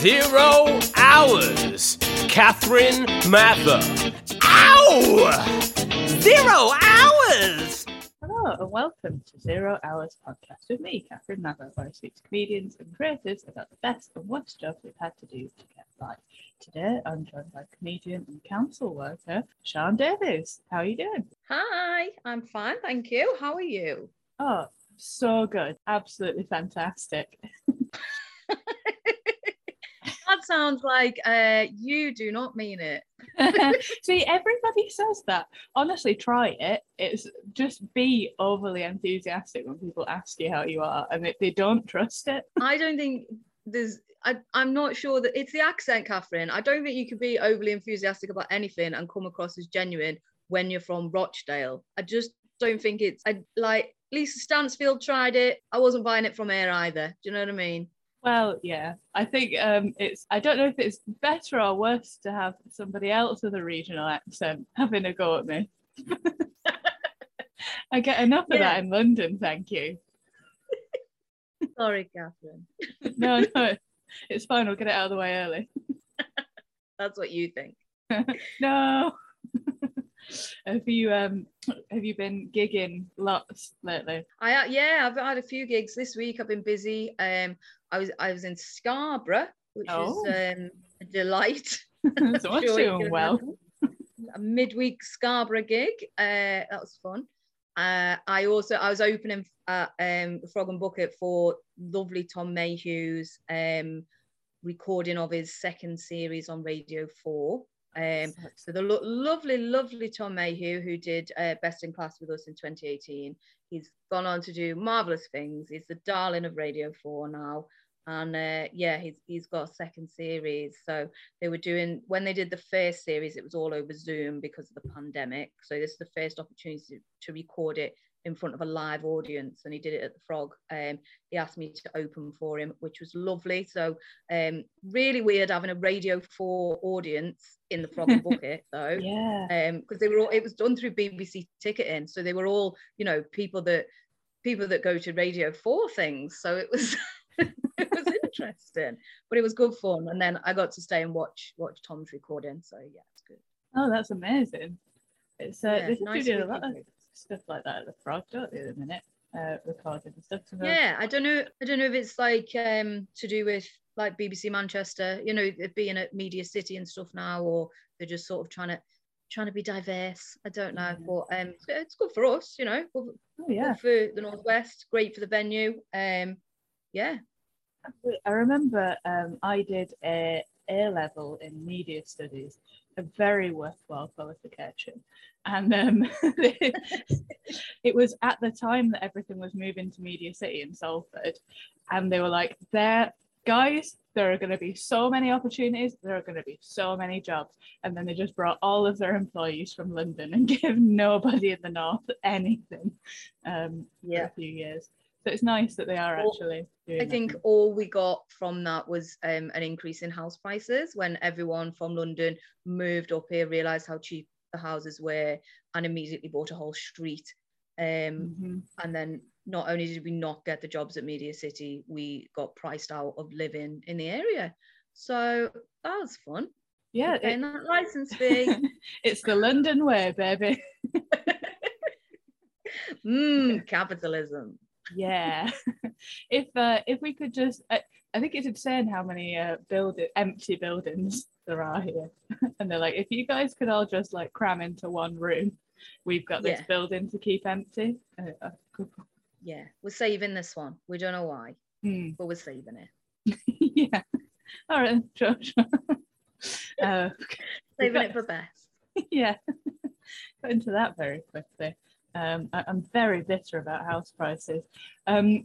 Zero hours. Catherine Mather. Ow! Zero hours! Hello and welcome to Zero Hours Podcast with me, Catherine Mather, where I speak to comedians and creators about the best and worst jobs they've had to do to get by. Today I'm joined by comedian and council worker Sean Davies. How are you doing? Hi, I'm fine, thank you. How are you? Oh, so good. Absolutely fantastic. That sounds like uh, you do not mean it. See, everybody says that. Honestly, try it. It's just be overly enthusiastic when people ask you how you are and they, they don't trust it. I don't think there's. I, I'm not sure that it's the accent, Catherine. I don't think you can be overly enthusiastic about anything and come across as genuine when you're from Rochdale. I just don't think it's. I like Lisa Stansfield tried it. I wasn't buying it from her either. Do you know what I mean? Well, yeah, I think um, it's. I don't know if it's better or worse to have somebody else with a regional accent having a go at me. I get enough of Yeah. that in London, thank you. Sorry, Catherine. No, no, it's fine. We'll get it out of the way early. That's what you think. No. have you um have you been gigging lots lately? I yeah, I've had a few gigs this week. I've been busy. Um, I was I was in Scarborough, which Oh. was um, a delight. Sure you doing well. A midweek Scarborough gig. Uh, that was fun. Uh, I also I was opening at um, Frog and Bucket for lovely Tom Mayhew's um, recording of his second series on Radio Four. Um, so the lo- lovely, lovely Tom Mayhew, who did uh, Best in Class with us in 2018, he's gone on to do marvelous things. He's the darling of Radio 4 now. And uh, yeah, he's, he's got a second series. So they were doing, when they did the first series, it was all over Zoom because of the pandemic. So this is the first opportunity to record it in front of a live audience. And he did it at the Frog. Um, he asked me to open for him, which was lovely. So um, really weird having a Radio 4 audience in the Frog and Bucket, though Yeah. um because they were all it was done through BBC ticketing so they were all you know people that people that go to radio 4 things so it was it was interesting but it was good fun and then I got to stay and watch watch Tom's recording so yeah it's good Oh, that's amazing. It's uh, Yeah, to nice be doing a lot of gig. Stuff like that at the Frog, don't they, at the minute? Uh, recording and stuff. So yeah I don't know I don't know if it's like um to do with like BBC Manchester you know being at Media City and stuff now or they're just sort of trying to trying to be diverse I don't know but um it's good for us you know good Oh, yeah. for the Northwest, great for the venue. Um, yeah, I remember um, I did a A level in media studies, a very worthwhile qualification, and um, it was at the time that everything was moving to Media City in Salford, and they were like, "There, guys, there are going to be so many opportunities. There are going to be so many jobs," and then they just brought all of their employees from London and gave nobody in the north anything um, for a few years. So it's nice that they are actually. I that. think all we got from that was um, an increase in house prices when everyone from London moved up here, realised how cheap the houses were, and immediately bought a whole street. Um, Mhm. and then not only did we not get the jobs at Media City, we got priced out of living in the area. So that was fun. Yeah, Paying it- that license fee. it's the London way, baby. mm, capitalism. Yeah. if uh, if we could just, I, I think it's insane how many uh, build empty buildings there are here, and they're like, if you guys could all just like cram into one room, we've got this Yeah. building to keep empty. Uh, uh. Yeah, we're saving this one. We don't know why, Hmm. but we're saving it. yeah. All right, sure, sure. uh, Saving got- it for best. yeah, got into that very quickly. Um, I, am very bitter about house prices. Um,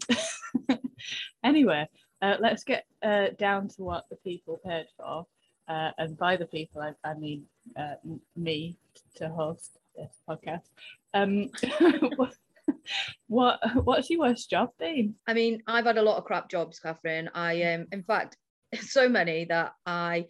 anyway, uh, let's get uh, down to what the people paid for. Uh, and by the people, I, I mean uh, me to host this podcast. Um, what, what what's your worst job been? I mean, I've had a lot of crap jobs, Catherine. I um, in fact, so many that I,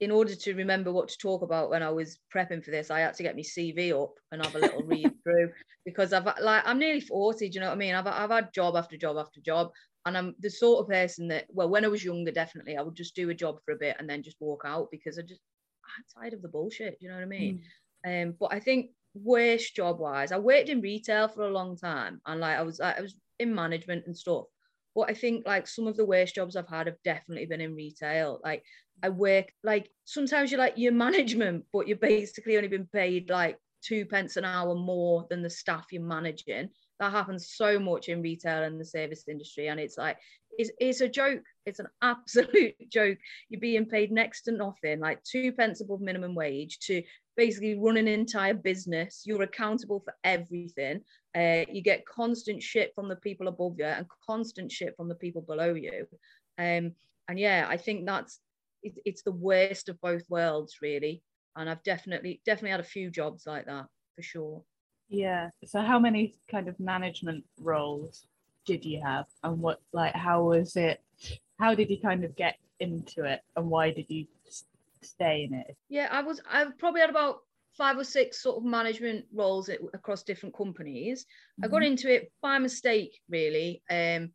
in order to remember what to talk about when I was prepping for this, I had to get my CV up and have a little read through because I've like I'm nearly forty. Do you know what I mean? I've I've had job after job after job. and I'm the sort of person that, well, when I was younger, definitely I would just do a job for a bit and then just walk out because I just I'm tired of the bullshit. Do You know what I mean? Mm. Um, but I think worst job wise, I worked in retail for a long time, and like I was I was in management and stuff. But I think like some of the worst jobs I've had have definitely been in retail. Like I work like sometimes you're like you're management, but you're basically only been paid like two pence an hour more than the staff you're managing. That happens so much in retail and the service industry. And it's like, it's, it's a joke. It's an absolute joke. You're being paid next to nothing, like two pence above minimum wage to basically run an entire business. You're accountable for everything. Uh, you get constant shit from the people above you and constant shit from the people below you. Um, and yeah, I think that's it, it's the worst of both worlds, really and I've definitely definitely had a few jobs like that for sure. Yeah. So how many kind of management roles did you have, and what like how was it? How did you kind of get into it, and why did you stay in it? Yeah, I was. I probably had about five or six sort of management roles across different companies. Mm-hmm. I got mm-hmm. into it by mistake, really. Um,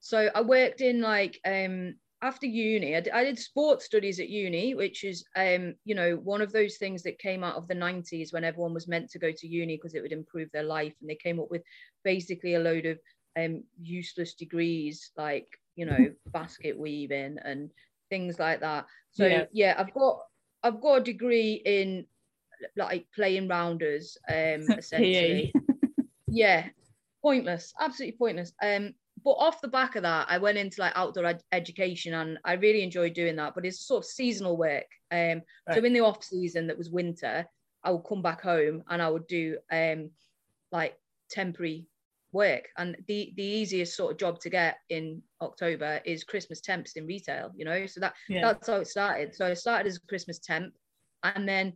so I worked in like um, after uni, I, d- I did sports studies at uni, which is, um, you know, one of those things that came out of the 90s when everyone was meant to go to uni because it would improve their life. And they came up with basically a load of um, useless degrees like, you know, basket weaving and things like that. So yeah. yeah, I've got I've got a degree in like playing rounders, um, essentially. yeah, pointless, absolutely pointless. Um, but off the back of that, I went into like outdoor ed- education and I really enjoyed doing that. But it's sort of seasonal work. Um, right. so in the off season that was winter, I would come back home and I would do um like temporary work. And the the easiest sort of job to get in October is Christmas temps in retail. You know, so that yeah. that's how it started. So I started as a Christmas temp, and then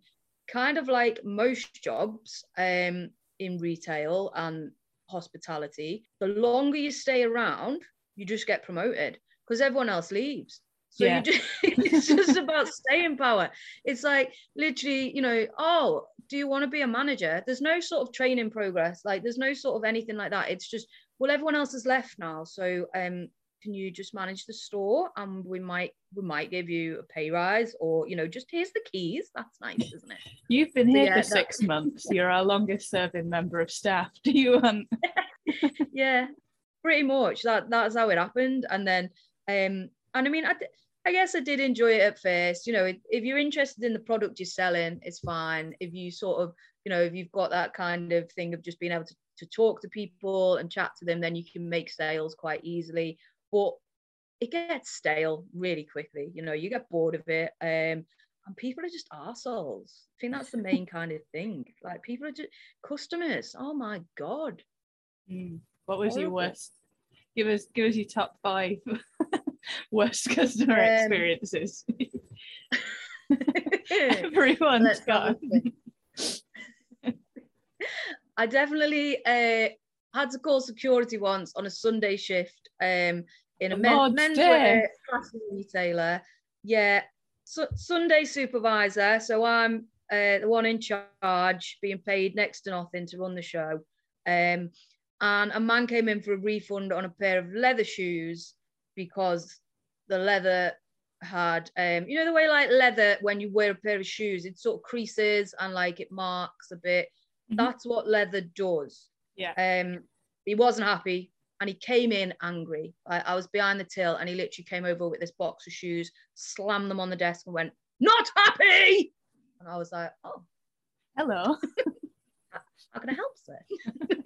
kind of like most jobs um in retail and hospitality, the longer you stay around, you just get promoted because everyone else leaves. So yeah. you just, it's just about staying power. It's like literally, you know, oh, do you want to be a manager? There's no sort of training progress. Like there's no sort of anything like that. It's just, well, everyone else has left now. So um, can you just manage the store and we might we might give you a pay rise or you know just here's the keys. That's nice isn't it? You've been here yeah, for six months. You're our longest serving member of staff. Do you want yeah pretty much. That that's how it happened. And then um and i mean i I guess I did enjoy it at first. You know, if, if you're interested in the product you're selling, it's fine. If you sort of, you know, if you've got that kind of thing of just being able to, to talk to people and chat to them, then you can make sales quite easily. But it gets stale really quickly. You know, you get bored of it. Um, and people are just assholes. I think that's the main kind of thing. Like people are just customers. Oh my god. Mm. What was Horrible. your worst? Give us give us your top five worst customer um, experiences. Everyone's got. I definitely uh, had to call security once on a Sunday shift um, in a men, menswear retailer. Yeah, so, Sunday supervisor. So I'm uh, the one in charge, being paid next to nothing to run the show. Um, and a man came in for a refund on a pair of leather shoes because the leather had um you know the way like leather when you wear a pair of shoes it sort of creases and like it marks a bit mm-hmm. that's what leather does yeah. Um, he wasn't happy and he came in angry. I, I was behind the till and he literally came over with this box of shoes, slammed them on the desk and went, Not happy. And I was like, Oh, hello. How can I help, sir?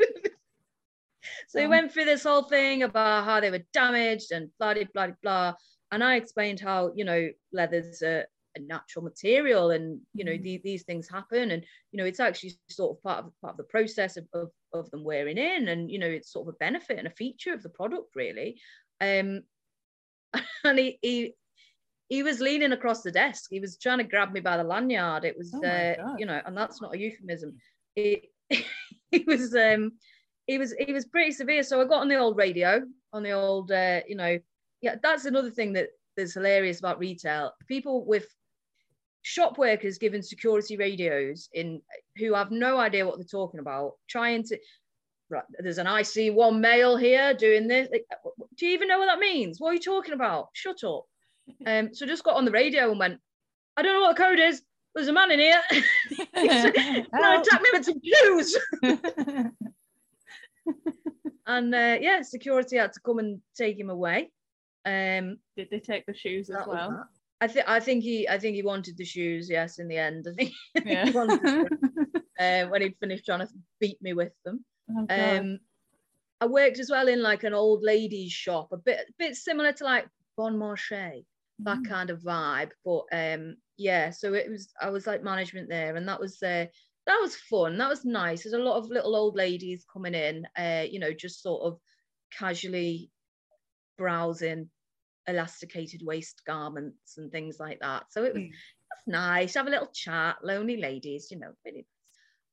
so he went through this whole thing about how they were damaged and blah, blah, blah, blah. And I explained how, you know, leather's a, a natural material and you know mm-hmm. the, these things happen and you know it's actually sort of part of part of the process of, of, of them wearing in and you know it's sort of a benefit and a feature of the product really. Um and he, he he was leaning across the desk. He was trying to grab me by the lanyard. It was oh uh, you know and that's not a euphemism. It, he was um he was he was pretty severe. So i got on the old radio on the old uh, you know yeah that's another thing that that's hilarious about retail. People with shop workers given security radios in who have no idea what they're talking about, trying to right, there's an IC1 male here doing this. Like, do you even know what that means? What are you talking about? Shut up. Um, so just got on the radio and went, I don't know what the code is. There's a man in here. He's attack me with some shoes. and uh, yeah, security had to come and take him away. Um, Did they take the shoes as well? I think I think he I think he wanted the shoes. Yes, in the end, I think, I think Yeah. he wanted uh, when he'd finished trying to beat me with them. Oh, Um, I worked as well in like an old ladies shop, a bit bit similar to like Bon Marché, that Mm. kind of vibe. But um, yeah, so it was I was like management there, and that was uh, that was fun. That was nice. There's a lot of little old ladies coming in, uh, you know, just sort of casually browsing elasticated waist garments and things like that. So it was Mm. nice. Have a little chat, lonely ladies, you know, really nice.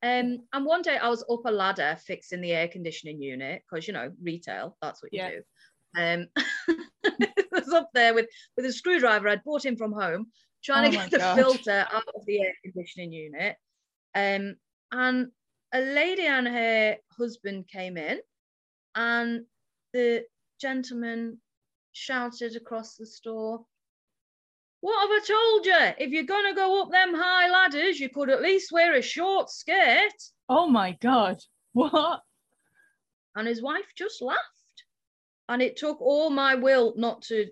Um, and one day I was up a ladder fixing the air conditioning unit because you know retail, that's what you Yeah. do. Um, I was up there with with a screwdriver I'd bought in from home, trying Oh to get the God. filter out of the air conditioning unit. Um, and a lady and her husband came in, and the gentleman shouted across the store, What have I told you? If you're gonna go up them high ladders, you could at least wear a short skirt. oh my God. What? And his wife just laughed. And it took all my will not to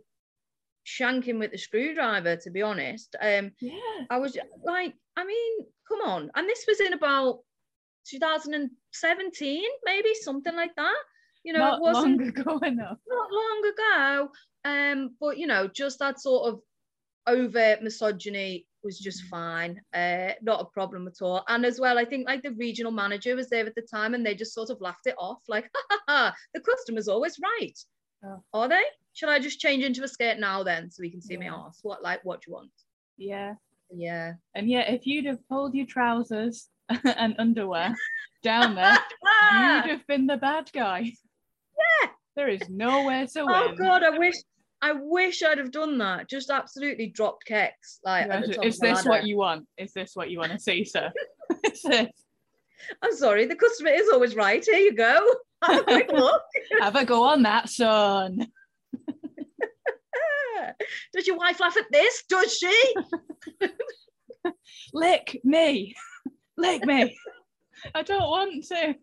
shank him with the screwdriver, to be honest. Um, Yeah. I was like, I mean, come on. And this was in about 2017, maybe something like that. You know, Not it wasn't long ago enough. not long ago. Um, but you know, just that sort of overt misogyny was just Mm. fine. Uh, not a problem at all. And as well, I think like the regional manager was there at the time and they just sort of laughed it off, like, ha ha ha, the customer's always right. Oh. Are they? Should I just change into a skirt now then so we can see my Yeah. ass? What like what do you want? Yeah. Yeah. And yeah, if you'd have pulled your trousers and underwear down there, Ah! you'd have been the bad guy. Yeah. There is nowhere to oh, win. Oh god, I wish I wish I'd have done that. Just absolutely dropped kicks. Like top Is this what you want? Is this what you want to see, sir? Is this? I'm sorry, the customer is always right. Here you go. Have a quick look. Have a go on that, son. Does your wife laugh at this? Does she? Lick me. Lick me. I don't want to.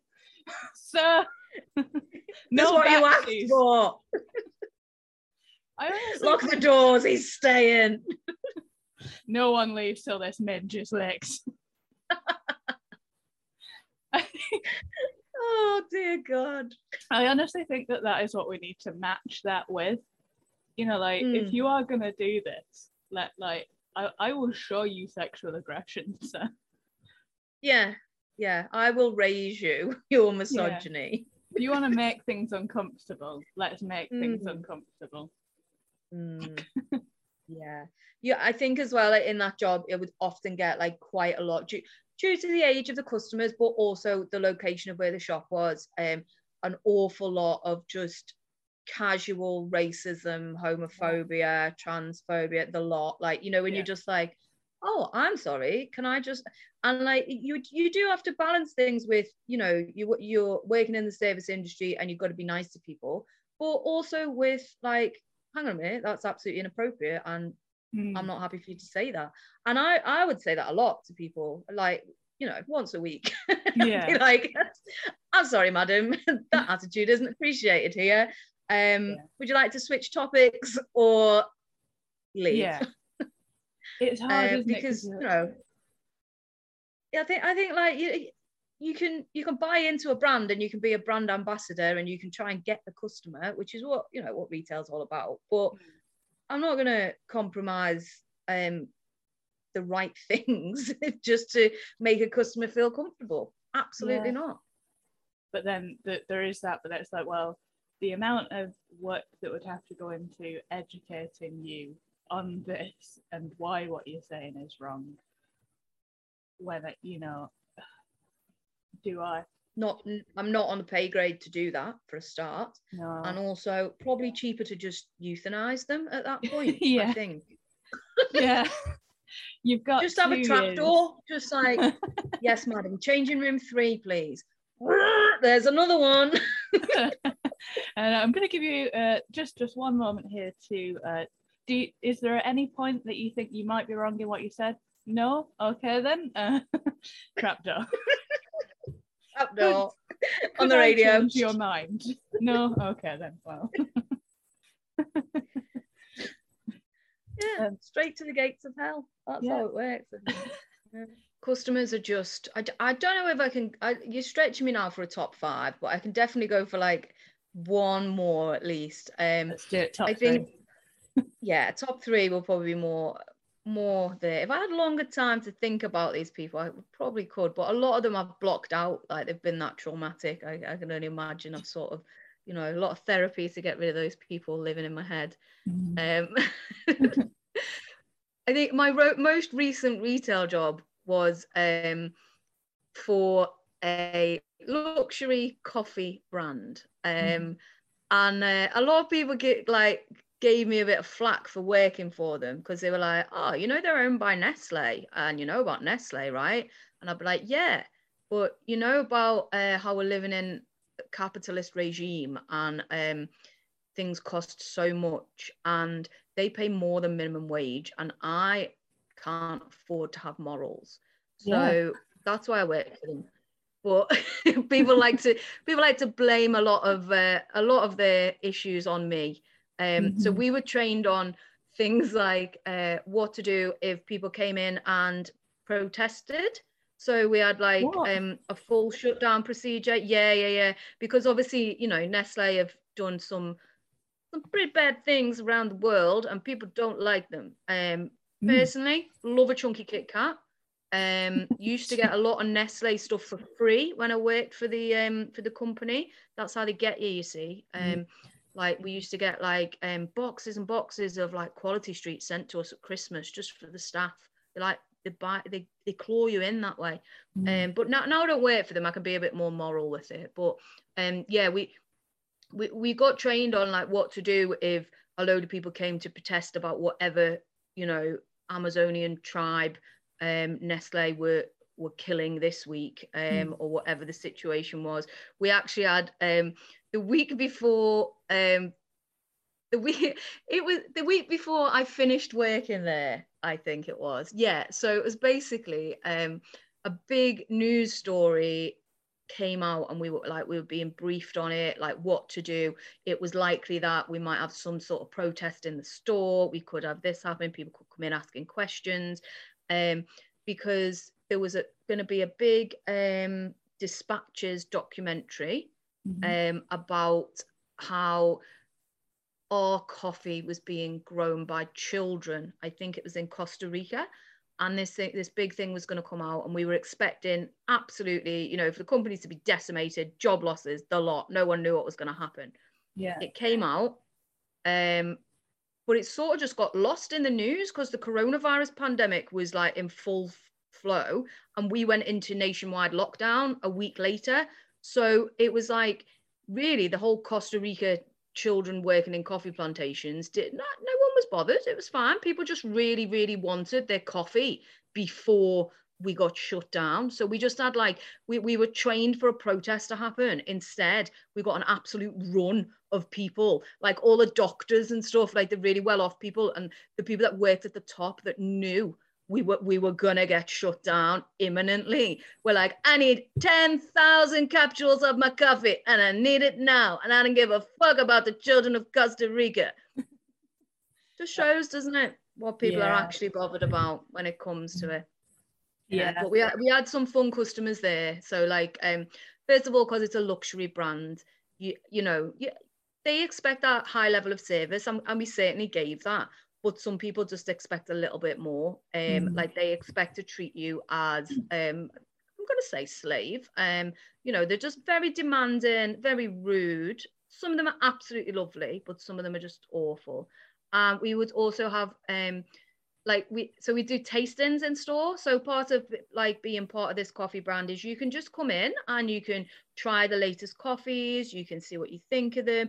Sir. No what you asked for. I Lock the doors. He's staying. no one leaves till this mid just licks. Oh dear God. I honestly think that that is what we need to match that with. You know, like if Mm. you are gonna do this, let like I, I will show you sexual aggression. So Yeah, yeah. I will raise you. Your misogyny. If you want to make things uncomfortable, let's make things Mhm. uncomfortable. Mm. yeah, yeah. I think as well in that job, it would often get like quite a lot due, due to the age of the customers, but also the location of where the shop was. Um, an awful lot of just casual racism, homophobia, transphobia, the lot. Like you know, when Yeah. you're just like, oh, I'm sorry, can I just? And like you, you do have to balance things with, you know, you you're working in the service industry and you've got to be nice to people, but also with like hang on a minute, that's absolutely inappropriate. And Mm. I'm not happy for you to say that. And I, I would say that a lot to people, like, you know, once a week. Yeah. like, I'm sorry, madam, that attitude isn't appreciated here. Um, Yeah. would you like to switch topics or leave? Yeah. It's hard, Uh, isn't it? because you know, yeah, I think I think like you you can you can buy into a brand and you can be a brand ambassador and you can try and get the customer, which is what you know what retail's all about. But Mm. I'm not going to compromise um the right things just to make a customer feel comfortable. Absolutely Yeah. not. but then th- there is that but it's like well the amount of work that would have to go into educating you on this and why what you're saying is wrong whether you know do i Not I'm not on the pay grade to do that for a start. no And also probably cheaper to just euthanize them at that point. I think. yeah you've got just have a trap door, just like, yes, madam, changing room three, please. There's another one. and I'm going to give you uh, just just one moment here to. Uh, do you, is there any point that you think you might be wrong in what you said? No. Okay then. Uh, trapdoor. Trapdoor on Could the I radio. change your mind. No. Okay then. Well. Yeah, Um, straight to the gates of hell. That's Yeah. how it works. Yeah. Customers are just, I, I don't know if I can, I, you're stretching me now for a top five, but I can definitely go for like one more at least. Um, Let's do it. Top I think, three. Yeah, top three will probably be more, more there. If I had longer time to think about these people, I probably could, but a lot of them I've blocked out, like they've been that traumatic. I, I can only imagine I've sort of, you know, a lot of therapy to get rid of those people living in my head. Mhm. Um, I think my ro- most recent retail job was um, for a luxury coffee brand, um, Mhm. and uh, a lot of people get like gave me a bit of flack for working for them because they were like, "Oh, you know they're owned by Nestle, and you know about Nestle, right?" And I'd be like, "Yeah, but you know about uh, how we're living in a capitalist regime and um, things cost so much and they pay more than minimum wage and i can't afford to have morals so Yeah. that's why i work for them but people like to people like to blame a lot of uh, a lot of their issues on me um so Mhm. we were trained on things like uh, what to do if people came in and protested. So we had like um a full shutdown procedure. Yeah yeah yeah. Because obviously you know nestle have done some some pretty bad things around the world and people don't like them. Um Mm. personally love a chunky kit kat. Um used to get a lot of nestle stuff for free when i worked for the um for the company. That's how they get you you see. Um Mm. Like we used to get like um boxes and boxes of like quality street sent to us at christmas just for the staff they like they buy they, they claw you in that way Mm. um, but now, now I don't wait for them. I can be a bit more moral with it. But um, yeah, we, we we got trained on like what to do if a load of people came to protest about whatever you know Amazonian tribe um, Nestle were were killing this week um, Mm. or whatever the situation was. We actually had um, the week before um, the week it was the week before I finished working there. I think it was yeah. So it was basically um, a big news story came out and we were like we were being briefed on it like what to do it was likely that we might have some sort of protest in the store we could have this happen people could come in asking questions um because there was going to be a big um dispatches documentary Mhm. um about how our coffee was being grown by children. I think it was in Costa Rica. And this thing, this big thing was going to come out, and we were expecting absolutely, you know, for the companies to be decimated, job losses, the lot. No one knew what was going to happen. yeah. It came out, um, but it sort of just got lost in the news because the coronavirus pandemic was like in full flow, and we went into nationwide lockdown a week later. So it was like really the whole Costa Rica children working in coffee plantations did not no one was bothered. It was fine. People just really really wanted their coffee before we got shut down. So we just had like we, we were trained for a protest to happen. Instead we got an absolute run of people like all the doctors and stuff like the really well off people and the people that worked at the top that knew we were we were gonna get shut down imminently. We're like, I need ten thousand capsules of my coffee, and I need it now, and I don't give a fuck about the children of Costa Rica. Just shows, doesn't it, what people are actually bothered about when it comes to it. Yeah. but we had, we had some fun customers there. So like, um, first of all, because it's a luxury brand, you you know, you, they expect that high level of service, and, and we certainly gave that. But some people just expect a little bit more. Um, Mhm. like they expect to treat you as um, I'm going to say slave. Um, you know, they're just very demanding, very rude. Some of them are absolutely lovely, but some of them are just awful. Um, we would also have um, like we so we do tastings in store so part of like being part of this coffee brand is you can just come in and you can try the latest coffees you can see what you think of them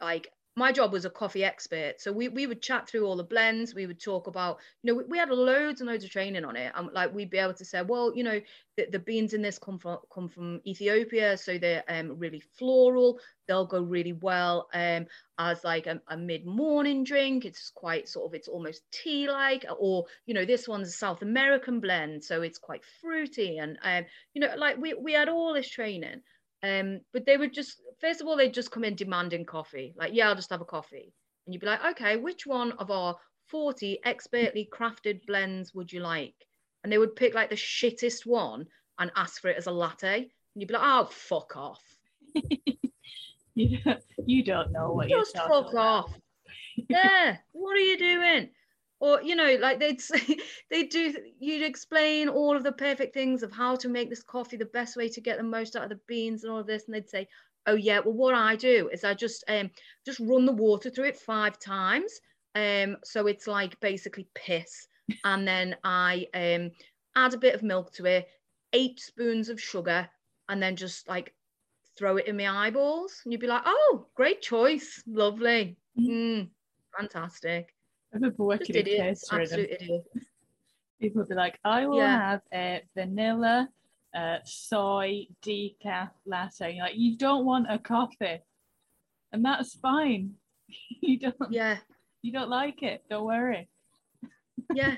like my job was a coffee expert. So we, we would chat through all the blends. We would talk about, you know, we, we had loads and loads of training on it. And like we'd be able to say, well, you know, the, the beans in this come from come from Ethiopia, so they're um, really floral. They'll go really well um, as like a, a mid-morning drink. It's quite sort of it's almost tea-like, or you know, this one's a South American blend, so it's quite fruity. And um, you know, like we we had all this training. Um, but they would just first of all they'd just come in demanding coffee, like yeah, I'll just have a coffee, and you'd be like, okay, which one of our 40 expertly crafted blends would you like? And they would pick like the shittest one and ask for it as a latte, and you'd be like, oh fuck off. you, don't, you don't know what just you're doing. Just fuck talking off. yeah, what are you doing? Or you know like they'd say they do you'd explain all of the perfect things of how to make this coffee the best way to get the most out of the beans and all of this and they'd say oh yeah well what i do is i just um just run the water through it five times um so it's like basically piss and then i um add a bit of milk to it eight spoons of sugar and then just like throw it in my eyeballs. And you'd be like oh great choice lovely. Mm, fantastic I remember working just in catering idiot people would be like, I will Yeah. have a vanilla, uh, soy, decaf latte. And you're like, you don't want a coffee. And that's fine. you don't yeah you don't like it. Don't worry. yeah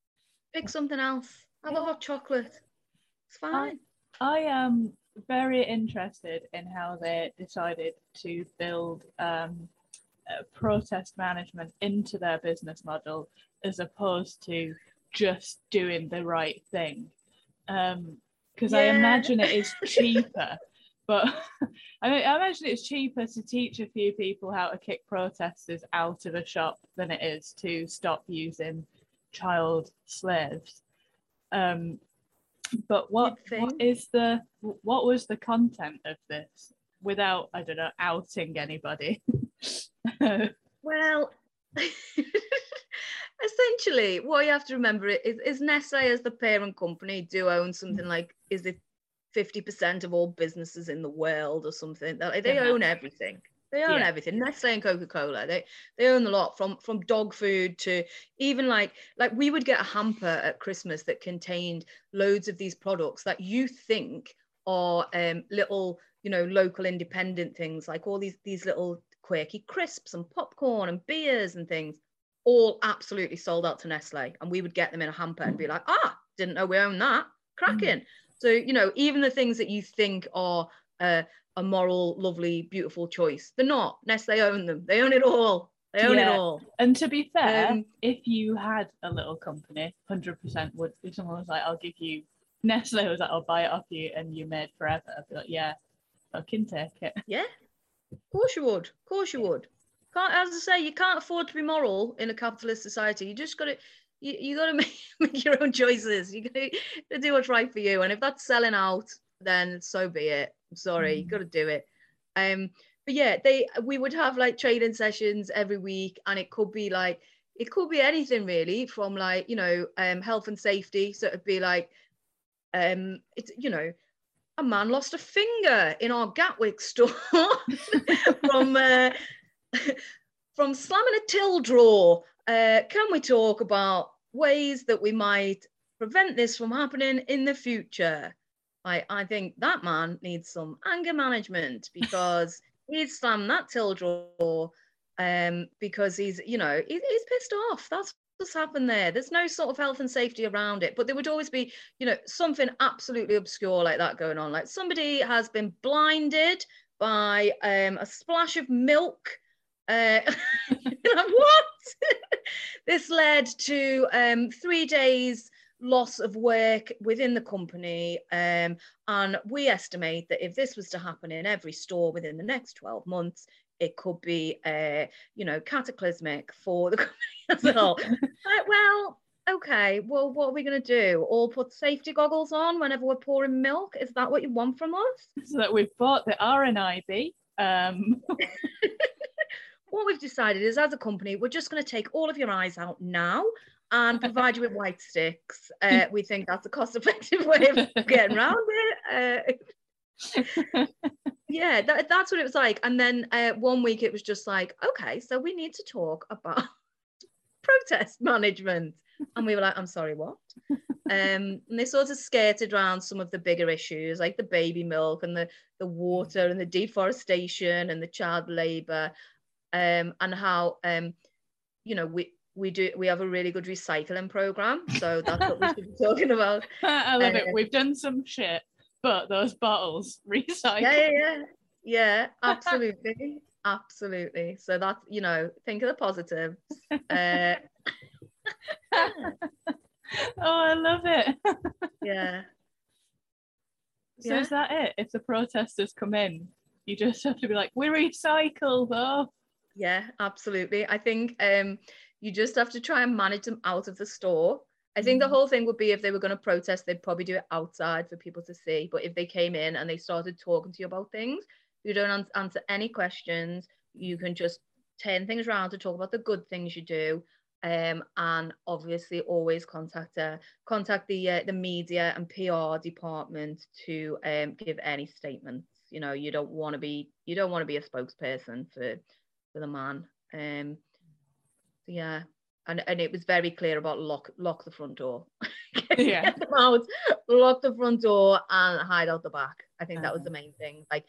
pick something else have a hot chocolate it's fine I am very interested in how they decided to build um, uh, protest management into their business model as opposed to just doing the right thing. Because I Yeah. imagine it is cheaper, but I, mean, I imagine it's cheaper to teach a few people how to kick protesters out of a shop than it is to stop using child slaves. Um, but what what is the what was the content of this without I don't know outing anybody? Well, essentially, what you have to remember is, is Nestle as the parent company do own something like is it fifty percent of all businesses in the world or something? They, they Yeah. own everything. They own Yeah. everything. Nestle and Coca Cola. They they own a lot from from dog food to even like like we would get a hamper at Christmas that contained loads of these products that you think are um, little you know local independent things like all these these little quirky crisps and popcorn and beers and things all absolutely sold out to Nestle and we would get them in a hamper and be like ah didn't know we own that cracking so you know even the things that you think are uh, a moral lovely beautiful choice they're not Nestle own them they own it all they own Yeah. it all and to be fair, Um, if you had a little company, hundred percent would. If someone was like, "I'll give you," Nestle was like, "I'll buy it off you," and you're made forever. I'd be like, "Yeah, fucking take it." Yeah, of course you would. Of course you would. Can't, as I say, you can't afford to be moral in a capitalist society. You just got to, you, you got to make, make your own choices. You got to do what's right for you. And if that's selling out, then so be it. I'm sorry, you Mm. got to do it. Um, but yeah, they we would have like trading sessions every week, and it could be like it could be anything really, from like you know um health and safety. So it'd be like um it's you know a man lost a finger in our Gatwick store from uh, from slamming a till drawer. Uh, can we talk about ways that we might prevent this from happening in the future? I, I think that man needs some anger management because he's slammed that till drawer um, because he's, you know, he- he's pissed off. That's what's happened there. There's no sort of health and safety around it, but there would always be you know, something absolutely obscure like that going on. Like somebody has been blinded by um, a splash of milk. Uh, what? this led to um, three days loss of work within the company. Um, and we estimate that if this was to happen in every store within the next 12 months, it could be, uh, you know, cataclysmic for the company as a whole. Like, well, okay, well, what are we going to do? All put safety goggles on whenever we're pouring milk? Is that what you want from us? So that we've bought the RNIB. Um, What we've decided is, as a company, we're just going to take all of your eyes out now and provide you with white sticks. Uh, we think that's a cost-effective way of getting around it. Uh, yeah, that, that's what it was like. And then uh, one week it was just like, okay, so we need to talk about protest management. And we were like, I'm sorry, what? um, and they sort of skirted around some of the bigger issues, like the baby milk and the, the water and the deforestation and the child labour, um, and how, um, you know, we, we do we have a really good recycling program so that's what we should be talking about I love it. Uh, We've done some shit, but those bottles recycle. yeah yeah yeah yeah absolutely absolutely so that's you know think of the positives uh, oh, I love it. yeah So Yeah. is that it? If the protesters come in, you just have to be like, we recycle though. yeah absolutely i think um you just have to try and manage them out of the store i think the Mhm. whole thing would be if they were going to protest they'd probably do it outside for people to see but if they came in and they started talking to you about things you don't ans- answer any questions you can just turn things around to talk about the good things you do um, and obviously always contact uh, contact the uh, the media and PR department to um, give any statements. You know, you don't want to be you don't want to be a spokesperson for for the man. Um, so yeah, and and it was very clear about lock lock the front door. Yeah. Get them out, lock the front door, and hide out the back. I think that was the Uh-huh. main thing. Like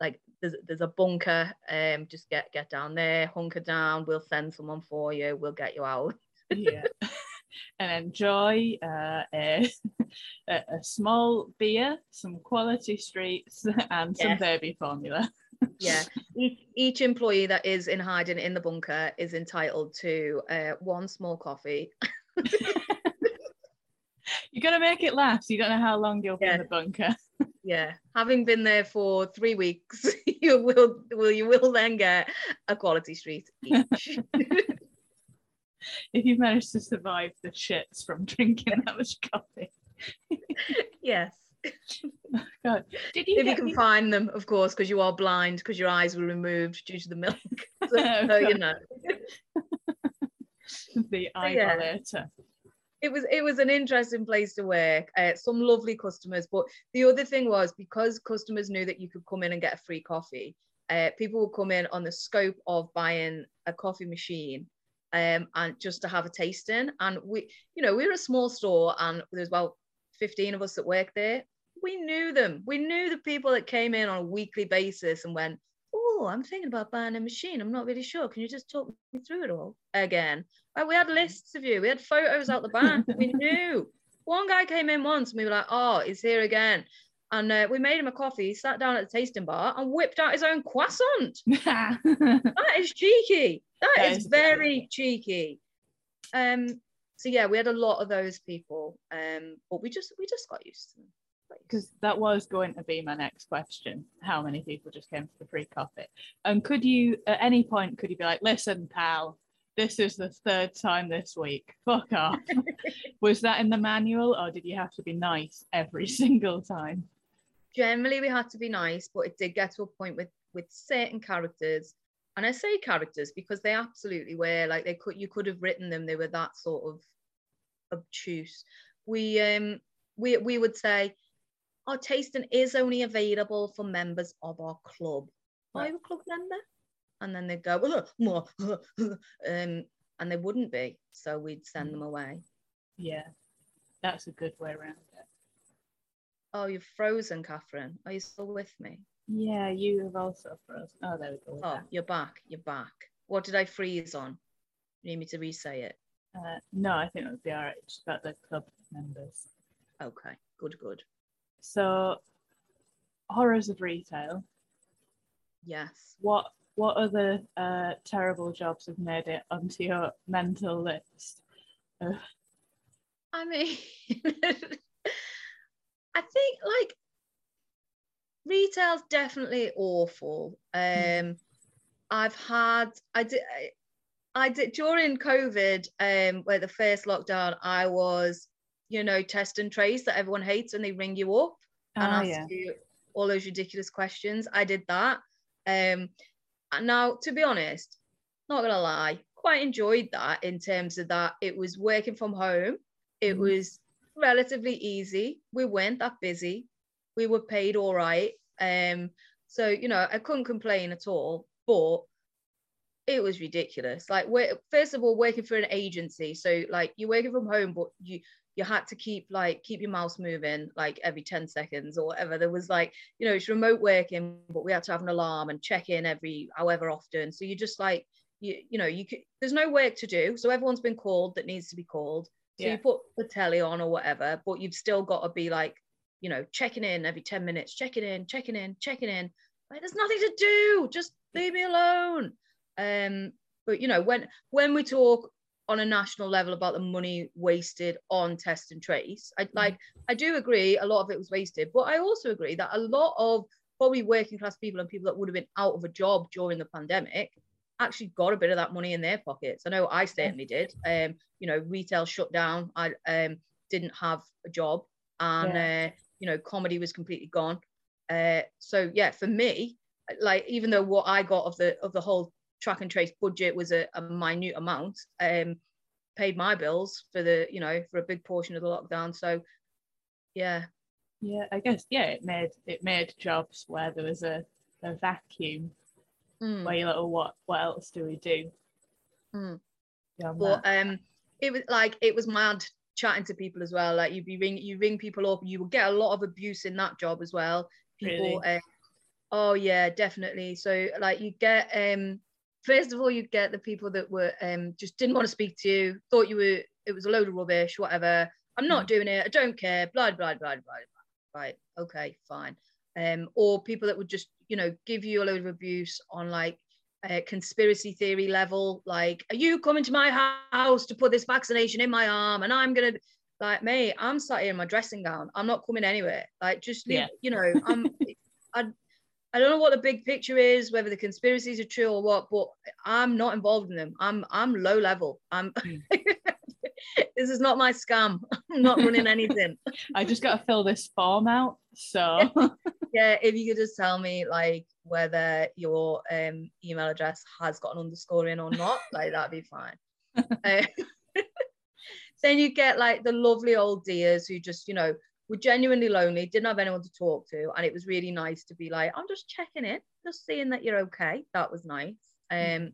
like there's there's a bunker. Um, just get get down there, hunker down. We'll send someone for you. We'll get you out. Yeah. and enjoy uh, a, a a small beer, some quality streets, and some Yes. baby formula. Yeah. each, each employee that is in hiding in the bunker is entitled to uh, one small coffee. You're gonna make it last. You don't know how long you'll be Yeah. in the bunker. Yeah, having been there for three weeks, you will will you will then get a quality street each. If you've managed to survive the shits from drinking that much coffee. yes, God, did you if you can me- find them, of course, because you are blind because your eyes were removed due to the milk. so, Oh, so, you know, the yeah. eyeball it was it was an interesting place to work. Uh, some lovely customers, but the other thing was because customers knew that you could come in and get a free coffee. Uh, people would come in on the scope of buying a coffee machine, um, and just to have a tasting. And we, you know, we were a small store, and there's about fifteen of us that work there. We knew them. We knew the people that came in on a weekly basis and went, "Oh, I'm thinking about buying a machine. I'm not really sure. Can you just talk me through it all again?" Like we had lists of you. We had photos out the back. we knew. One guy came in once and we were like, oh, he's here again. And uh, we made him a coffee, he sat down at the tasting bar and whipped out his own croissant. That is cheeky. That that is is very cheeky. Um, so yeah, we had a lot of those people. Um, but we just we just got used to them. Because that was going to be my next question. How many people just came for the free coffee? And could you, at any point, could you be like, listen, pal, this is the third time this week. Fuck off. was that in the manual or did you have to be nice every single time? generally we had to be nice but it did get to a point with with certain characters and i say characters because they absolutely were like they could you could have written them they were that sort of obtuse we um we we would say our tasting is only available for members of our club are you a club member and then they'd go "Uh, more um and they wouldn't be so we'd send them away Yeah, that's a good way around it. oh you're frozen catherine are you still with me Yeah, you have also frozen. Oh, there we go. Oh, that. you're back. You're back. What did I freeze on? You need me to re-say it? Uh, no, I think be all right. Just about the club members. Okay, good, good. So, horrors of retail. Yes. What what other uh, terrible jobs have made it onto your mental list? Uh, I mean, I think like retail's definitely awful. Um, I've had I did I, I did during COVID, um, where the first lockdown, I was, you know, test and trace that everyone hates when they ring you up. and ah, ask yeah. you all those ridiculous questions. I did that. Um, and now, to be honest, not gonna lie, quite enjoyed that in terms of that it was working from home. It Mhm. was relatively easy. We weren't that busy. We were paid all right. Um, So, you know, I couldn't complain at all, but it was ridiculous. Like, first of all, working for an agency. So, like, you're working from home, but you, you had to keep like keep your mouse moving like every 10 seconds or whatever. There was like you know it's remote working but we had to have an alarm and check in every however often. So you just like you you know you could there's no work to do so everyone's been called that needs to be called. So yeah. you put the telly on or whatever but you've still got to be like you know checking in every 10 minutes checking in checking in checking in. Like there's nothing to do just leave me alone. Um but you know when when we talk on a national level about the money wasted on test and trace i mm-hmm. like i do agree a lot of it was wasted but i also agree that a lot of probably working class people and people that would have been out of a job during the pandemic actually got a bit of that money in their pockets. I know I certainly did. Um, you know, retail shut down. I um, didn't have a job, and yeah. uh, you know, comedy was completely gone. Uh, so yeah, for me, like even though what I got of the of the whole track and trace budget was a, a minute amount, um, paid my bills for the you know for a big portion of the lockdown. So yeah. Yeah, I guess yeah, it made it made jobs where there was a, a vacuum mm. where you're like, oh, what what else do we do? Mm. Yeah, but um, it was like it was mad chatting to people as well. Like you'd be ring you ring people up, you will get a lot of abuse in that job as well. People, really? uh, oh yeah, definitely. So like you get um, first of all, you get the people that were um just didn't want to speak to you, thought you were it was a load of rubbish, whatever. I'm not mm. doing it. I don't care. Blah blah blah blah blah. Right. Okay. Fine. Um, or people that would just you know give you a load of abuse on like a conspiracy theory level like are you coming to my house to put this vaccination in my arm and i'm gonna like me i'm sat here in my dressing gown i'm not coming anywhere like just leave, yeah. you know i'm I, I don't know what the big picture is whether the conspiracies are true or what but i'm not involved in them. I'm i'm low level. I'm mm. this is not my scam. I'm not running anything. I just got to fill this form out so. Yeah, if you could just tell me like whether your um, email address has got an underscore in or not, like that'd be fine. uh, then you get like the lovely old dears who just, you know, were genuinely lonely, didn't have anyone to talk to, and it was really nice to be like, I'm just checking in, just seeing that you're okay. That was nice. Um,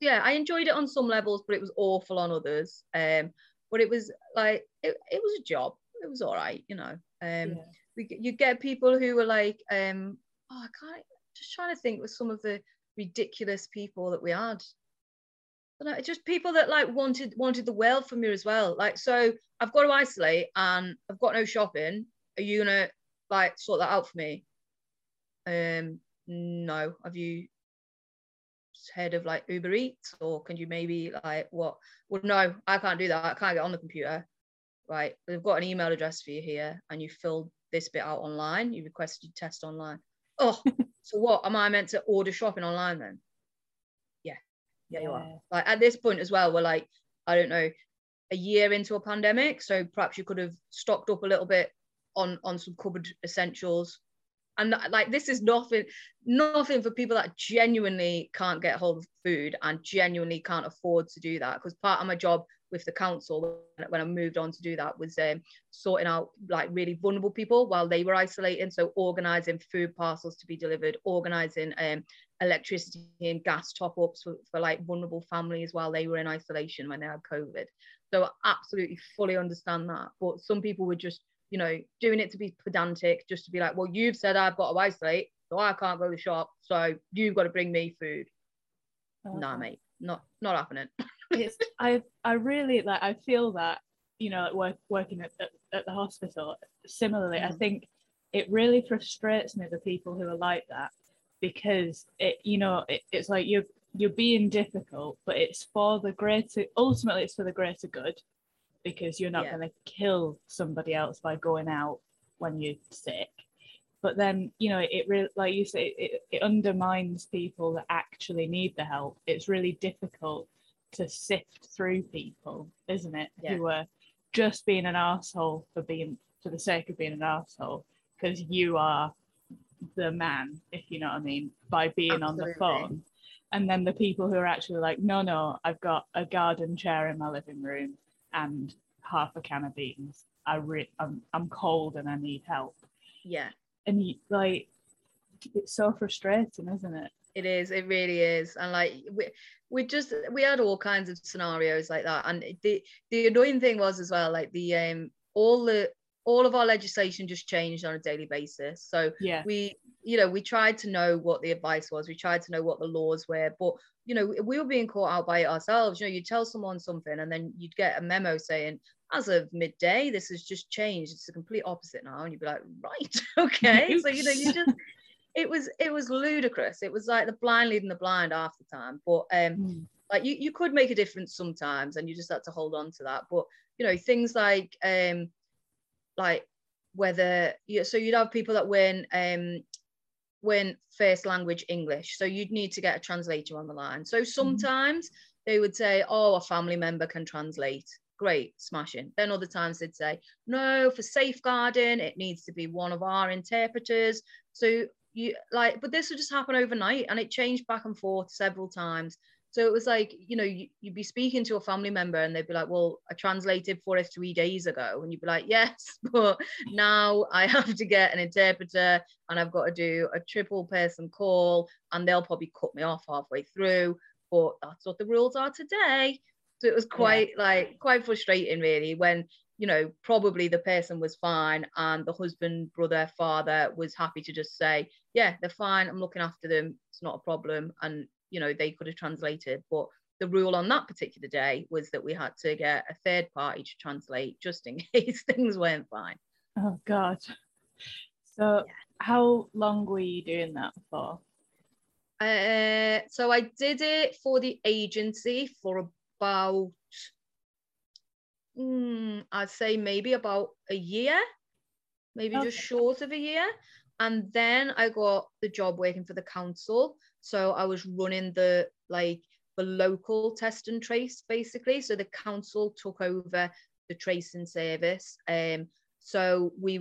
yeah, I enjoyed it on some levels, but it was awful on others. Um, but it was like it, it was a job. It was all right, you know. Um, yeah we you get people who were like, um, oh, I can't. Just trying to think with some of the ridiculous people that we had. Know, It's just people that like wanted wanted the world from you as well. Like, so I've got to isolate and I've got no shopping. Are you gonna like sort that out for me? Um, no. Have you heard of like Uber Eats or can you maybe like what? Well, no, I can't do that. I can't get on the computer. Right, they've got an email address for you here, and you filled this bit out online. You requested you test online. Oh, so what? Am I meant to order shopping online then? Yeah, you are. Like at this point as well, we're like, I don't know, a year into a pandemic. So perhaps you could have stocked up a little bit on on some cupboard essentials. And like this is nothing, nothing for people that genuinely can't get hold of food and genuinely can't afford to do that. Because part of my job with the council when I moved on to do that was um, sorting out like really vulnerable people while they were isolating. So organising food parcels to be delivered, organising um, electricity and gas top ups for, for like vulnerable families while they were in isolation when they had COVID. So I absolutely fully understand that. But some people were just, you know, doing it to be pedantic, just to be like, well, you've said I've got to isolate, so I can't go to the shop. So you've got to bring me food. Oh. Nah, mate, not not happening. it's I I really like I feel that you know like work, working at, at, at the hospital similarly mm. I think it really frustrates me the people who are like that because it you know it, it's like you're you're being difficult but it's for the greater ultimately it's for the greater good because you're not yeah. going to kill somebody else by going out when you're sick but then you know it really like you say it, it undermines people that actually need the help it's really difficult to sift through people, isn't it? Yeah. Who are just being an asshole for being for the sake of being an asshole because you are the man, if you know what I mean, by being Absolutely. on the phone. And then the people who are actually like, no, no, I've got a garden chair in my living room and half a can of beans. I re- I'm, I'm cold and I need help. Yeah. And you, like, it's so frustrating, isn't it? It is. It really is. And like we we just we had all kinds of scenarios like that. And the the annoying thing was as well, like the um all the all of our legislation just changed on a daily basis. So Yeah. we you know we tried to know what the advice was. We tried to know what the laws were but you know we were being caught out by it ourselves. You know you tell someone something and then you'd get a memo saying as of midday this has just changed. It's the complete opposite now. And you'd be like right okay. So you know you just it was it was ludicrous. It was like the blind leading the blind half the time. But um Mm. like you, you could make a difference sometimes and you just had to hold on to that. But you know things like um like whether you so you'd have people that win um win first language english. So you'd need to get a translator on the line. So sometimes they would say oh a family member can translate. Great smashing. Then other times they'd say no for safeguarding it needs to be one of our interpreters. So you like but this would just happen overnight and it changed back and forth several times so it was like you know you, you'd be speaking to a family member and they'd be like well i translated for it three days ago. And you'd be like yes but now i have to get an interpreter and i've got to do a triple person call and they'll probably cut me off halfway through but that's what the rules are today. So it was quite like quite frustrating really when you know probably the person was fine and the husband brother father was happy to just say yeah they're fine i'm looking after them it's not a problem and you know they could have translated but the rule on that particular day was that we had to get a third party to translate just in case things weren't fine Oh God. So how long were you doing that for? Uh, so I did it for the agency for about, mm, I'd say maybe about a year, maybe just short of a year. And then I got the job working for the council. So I was running the like the local test and trace basically. So the council took over the tracing service. Um, so we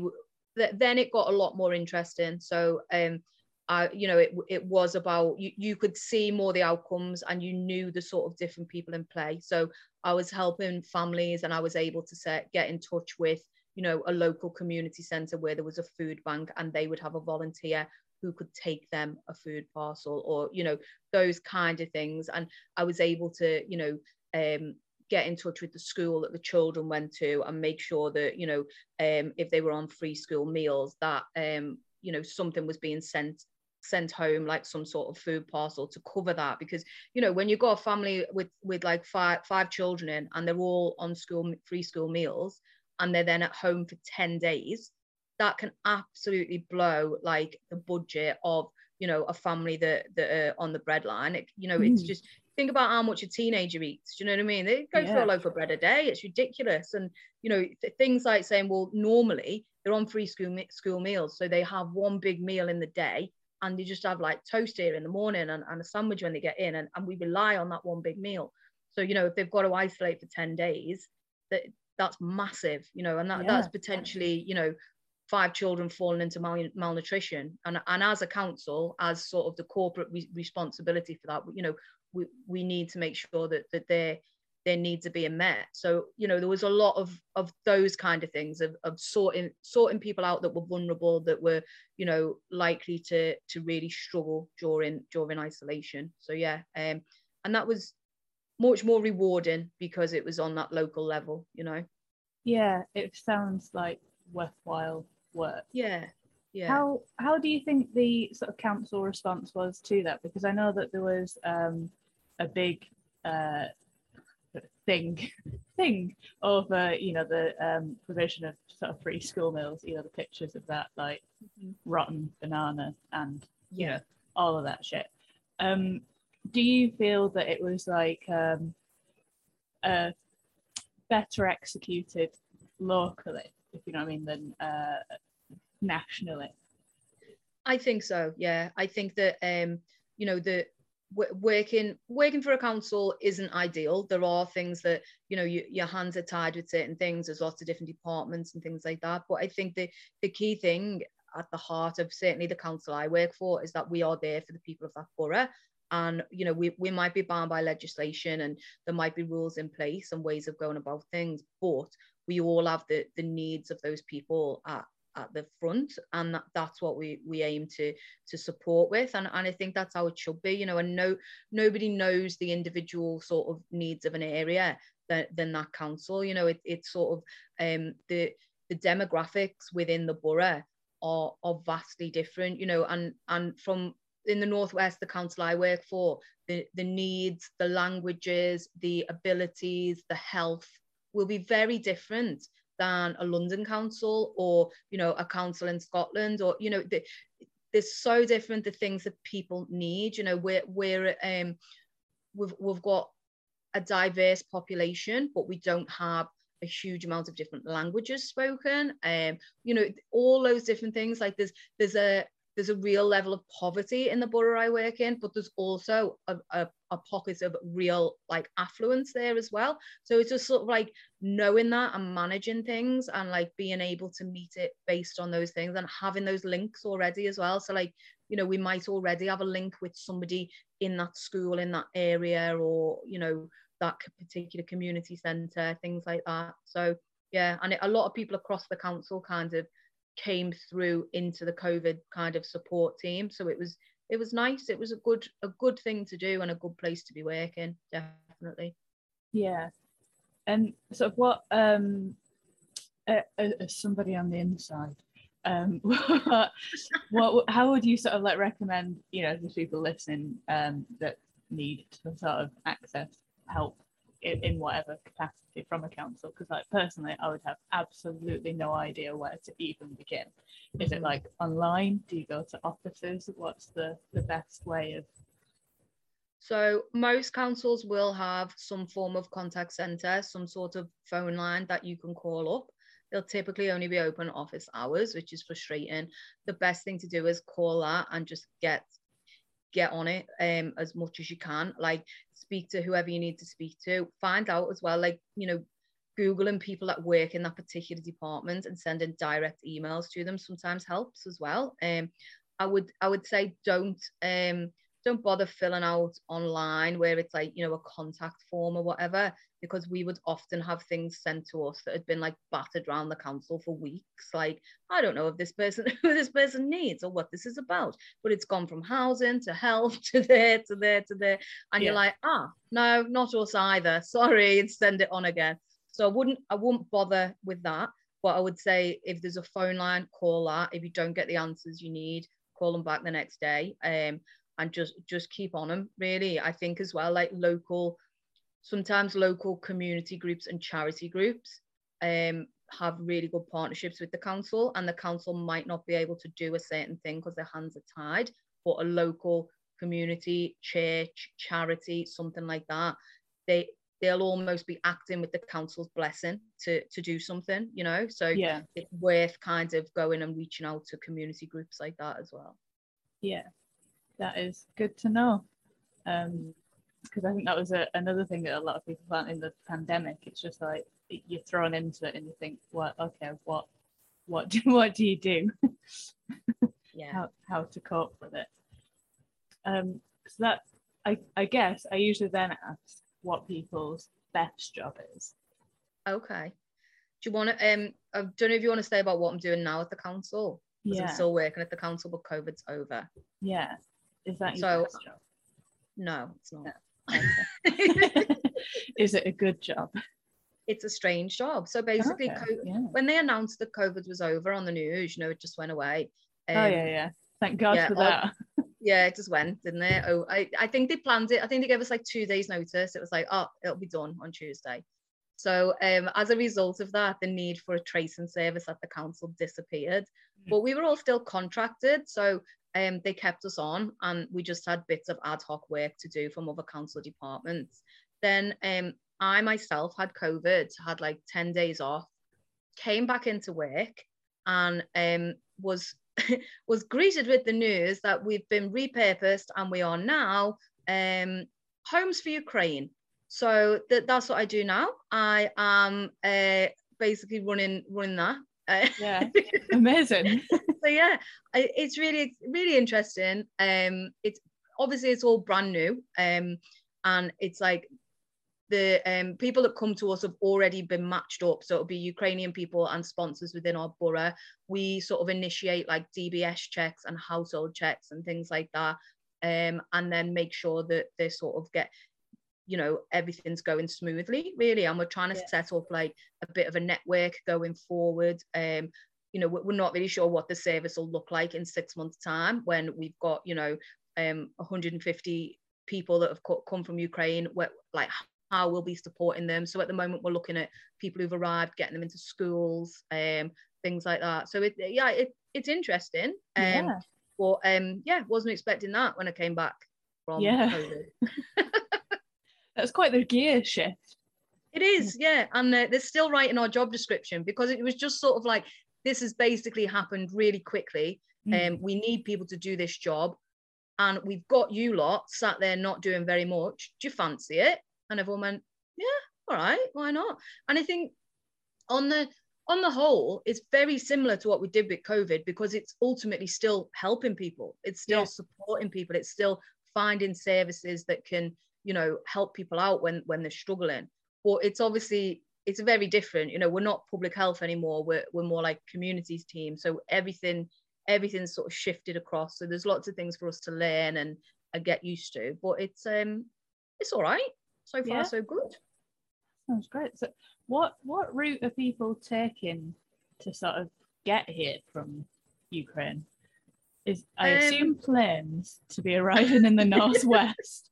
th- then it got a lot more interesting. So um, I, you know, it it was about you, you could see more the outcomes and you knew the sort of different people in play. So I was helping families and I was able to set, get in touch with, you know, a local community centre where there was a food bank and they would have a volunteer who could take them a food parcel or, you know, those kind of things. And I was able to, you know, um, get in touch with the school that the children went to and make sure that, you know, um, if they were on free school meals, that, um, you know, something was being sent sent home like some sort of food parcel to cover that because you know when you've got a family with with like five five children in and they're all on school free school meals and they're then at home for 10 days that can absolutely blow like the budget of you know a family that that are on the breadline. it, you know it's Mm. just think about how much a teenager eats do you know what i mean? They go for a loaf of bread a day it's ridiculous. And you know th- things like saying well normally they're on free school me- school meals so they have one big meal in the day and they just have like toast here in the morning and, and a sandwich when they get in and, and we rely on that one big meal. So you know if they've got to isolate for 10 days that that's massive you know and that, that's potentially you know five children falling into mal- malnutrition. And and as a council as sort of the corporate re- responsibility for that you know we, we need to make sure that that their their needs are being met. So you know there was a lot of of those kind of things of, of sorting sorting people out that were vulnerable that were you know likely to to really struggle during during isolation. So yeah um and that was much more rewarding because it was on that local level you know? Yeah, it sounds like worthwhile work. yeah yeah How how do you think the sort of council response was to that? Because I know that there was um, a big uh, thing thing over you know the um, provision of sort of free school meals. You know the pictures of that like Mhm. rotten banana and you Yeah. know all of that shit. Um, do you feel that it was like um, uh, better executed locally, if you know what I mean, than uh, nationally? I think so. Yeah, I think that um, you know the working working for a council isn't ideal. There are things that you know you, your hands are tied with certain things. There's lots of different departments and things like that. But I think the the key thing at the heart of certainly the council I work for is that we are there for the people of that borough. And you know we, we might be bound by legislation and there might be rules in place and ways of going about things, but we all have the the needs of those people at, at the front and that, that's what we we aim to to support with. And, and i think that's how it should be you know and no nobody knows the individual sort of needs of an area than, than that council. You know it, it's sort of um the the demographics within the borough are, are vastly different you know and and from in the northwest the council i work for the the needs the languages the abilities the health will be very different than a London council or you know a council in Scotland or you know the, there's so different the things that people need you know we're we're um we've we've got a diverse population but we don't have a huge amount of different languages spoken um you know all those different things like there's there's a there's a real level of poverty in the borough I work in, but there's also a, a, a pocket of real like affluence there as well. So it's just sort of like knowing that and managing things and like being able to meet it based on those things and having those links already as well. So like, you know, we might already have a link with somebody in that school in that area or, you know, that particular community centre, things like that. So yeah, and it, a lot of people across the council kind of came through into the COVID kind of support team. So it was it was nice. It was a good a good thing to do and a good place to be working, definitely. Yeah, and sort of what um, as somebody on the inside, um, what, what how would you sort of like recommend you know the people listening um that need to sort of access help in, in whatever capacity from a council because like personally i would have absolutely no idea where to even begin. Is it like online? Do you go to offices? What's the the best way of so most councils will have some form of contact centre some sort of phone line that you can call up. They'll typically only be open office hours which is frustrating. The best thing to do is call that and just get get on it um as much as you can like speak to whoever you need to speak to. Find out as well like you know googling people that work in that particular department and sending direct emails to them sometimes helps as well. Um i would i would say don't um don't bother filling out online where it's like you know a contact form or whatever because we would often have things sent to us that had been like battered around the council for weeks. Like i don't know if this person who this person needs or what this is about but it's gone from housing to health to there to there to there. And yeah. you're like ah no not us either. Sorry and send it on again. So i wouldn't i wouldn't bother with that. But i would say if there's a phone line call that. If you don't get the answers you need call them back the next day. Um and just just keep on them really. I think as well like local sometimes local community groups and charity groups um, have really good partnerships with the council and the council might not be able to do a certain thing because their hands are tied but a local community church charity something like that they they'll almost be acting with the council's blessing to to do something you know? So yeah. it's worth kind of going and reaching out to community groups like that as well. Yeah that is good to know. Um, because I think that was a, another thing that a lot of people found in the pandemic. It's just like you're thrown into it and you think, "What? Well, okay, what, what do what do you do? yeah, how how to cope with it." Um, so that I I guess I usually then ask what people's best job is. Okay. Do you want to? Um, I don't know if you want to say about what I'm doing now at the council. Because yeah. I'm still working at the council, but COVID's over. Yeah. Is that your so, job? No, it's not. Is it a good job? It's a strange job. So basically, okay, COVID, yeah. when they announced that COVID was over on the news, you know, it just went away. Um, oh yeah, yeah. Thank God yeah, for that. yeah, it just went, didn't it? Oh, I, I think they planned it. I think they gave us like two days notice. It was like, oh, it'll be done on Tuesday. So um, as a result of that, the need for a tracing service at the council disappeared. Mm. But we were all still contracted, so um, they kept us on and we just had bits of ad hoc work to do from other council departments. Then um, I myself had COVID, had like 10 days off, came back into work and um, was was greeted with the news that we've been repurposed and we are now um, Homes for Ukraine. So th- that's what I do now. I am uh, basically running running that. Yeah, amazing. so yeah, it's really really interesting. Um, it's obviously it's all brand new. Um, and it's like the um, people that come to us have already been matched up. So it'll be Ukrainian people and sponsors within our borough. We sort of initiate like DBS checks and household checks and things like that. Um, and then make sure that they sort of get, you know, everything's going smoothly, really. And we're trying to yeah. set up like a bit of a network going forward. Um, you know, we're not really sure what the service will look like in six months' time when we've got, you know, um, 150 people that have come from Ukraine, where, like how we'll be supporting them. So at the moment, we're looking at people who've arrived, getting them into schools, um, things like that. So it, yeah, it, it's interesting. Um, yeah. But um, yeah, wasn't expecting that when I came back from yeah. That's quite the gear shift. It is, yeah, and uh, they're still writing our job description because it was just sort of like this has basically happened really quickly. Mm. Um, we need people to do this job, and we've got you lot sat there not doing very much. Do you fancy it? And everyone went, yeah, all right, why not? And I think on the on the whole, it's very similar to what we did with COVID because it's ultimately still helping people. It's still yeah. supporting people. It's still finding services that can, you know, help people out when when they're struggling. But it's obviously it's very different. You know, we're not public health anymore. We're we're more like communities team. So everything everything's sort of shifted across. So there's lots of things for us to learn and, and get used to. But it's um it's all right so far, yeah. so good. Sounds great. So, what what route are people taking to sort of get here from Ukraine? Is I um, assume planes to be arriving in the northwest.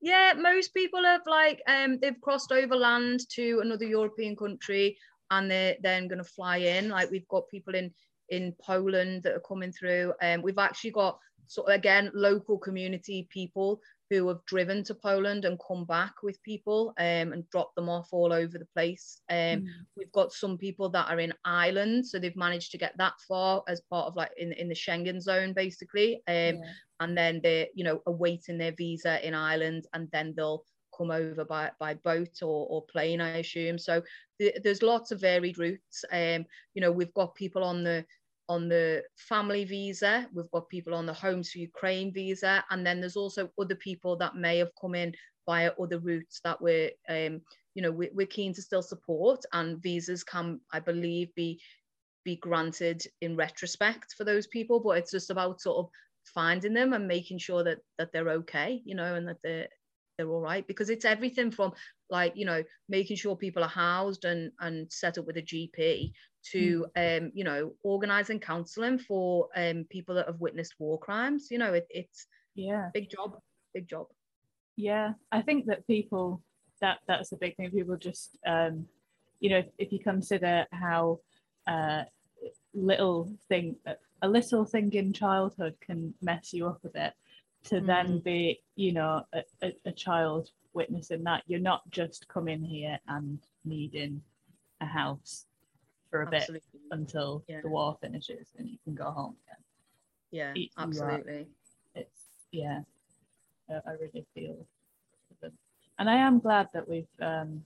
Yeah, most people have like um they've crossed over land to another European country and they're then going to fly in. Like we've got people in in Poland that are coming through. Um, we've actually got sort of again local community people who have driven to Poland and come back with people um, and dropped them off all over the place. Um, mm. We've got some people that are in Ireland, so they've managed to get that far as part of like in, in the Schengen zone, basically. Um, yeah. And then they're, you know, awaiting their visa in Ireland and then they'll come over by, by boat or, or plane, I assume. So th- there's lots of varied routes. Um, you know, we've got people on the on the family visa, we've got people on the Homes for Ukraine visa, and then there's also other people that may have come in via other routes that we're, um, you know, we're, we're keen to still support, and visas can, I believe, be be granted in retrospect for those people, but it's just about sort of finding them and making sure that that they're okay, you know, and that they're they're all right because it's everything from like you know making sure people are housed and and set up with a gp to mm. um, you know organizing counseling for um, people that have witnessed war crimes you know it, it's yeah. big job big job. Yeah i think that people that that's a big thing. People just um, you know if, if you consider how uh, little thing a little thing in childhood can mess you up a bit to mm. then be you know a, a, a child witnessing that you're not just coming here and needing a house for a absolutely. bit until yeah. the war finishes and you can go home again. Yeah, absolutely. It's yeah, I, I really feel, and I am glad that we've, um,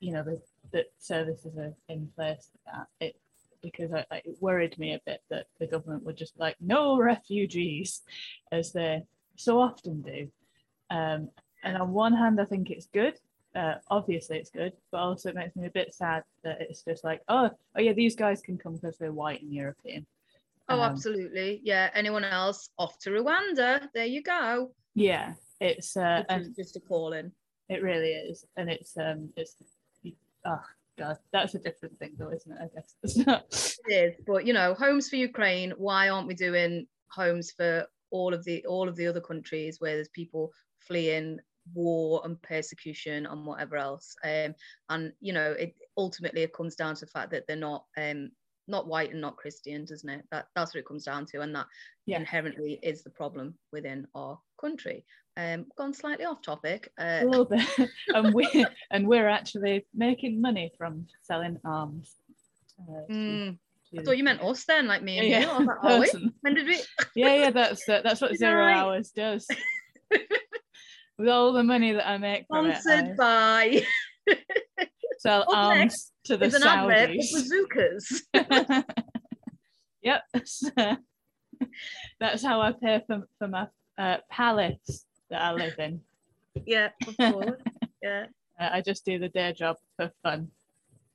you know, the, the services are in place for that. It because I, it worried me a bit that the government would just like no refugees, as they so often do. Um, and on one hand, I think it's good uh, obviously it's good, but also it makes me a bit sad that it's just like, oh, oh yeah, these guys can come because they're white and European. Oh, um, absolutely. Yeah. Anyone else off to Rwanda? There you go. Yeah, it's uh, and just a calling. It really is, and it's um, it's oh that's a different thing though, isn't it? I guess it's not. It is, but you know, homes for Ukraine. Why aren't we doing homes for all of the all of the other countries where there's people fleeing war and persecution and whatever else. Um, and you know, it ultimately it comes down to the fact that they're not um, not white and not Christian, doesn't it? That that's what it comes down to, and that yeah. inherently is the problem within our country. Um, gone slightly off topic. Uh, a little bit, and we and we're actually making money from selling arms. Uh, mm. I thought you meant us then, like me and yeah, you. Like, oh, wait, when did we? yeah, yeah, that's uh, that's what zero right. hours does with all the money that I make from Sponsored it, by. sell Up arms to the an Saudis. bazookas. yep. That's how I pay for, for my uh, palace that I live in. Yeah, of course. yeah, I just do the day job for fun.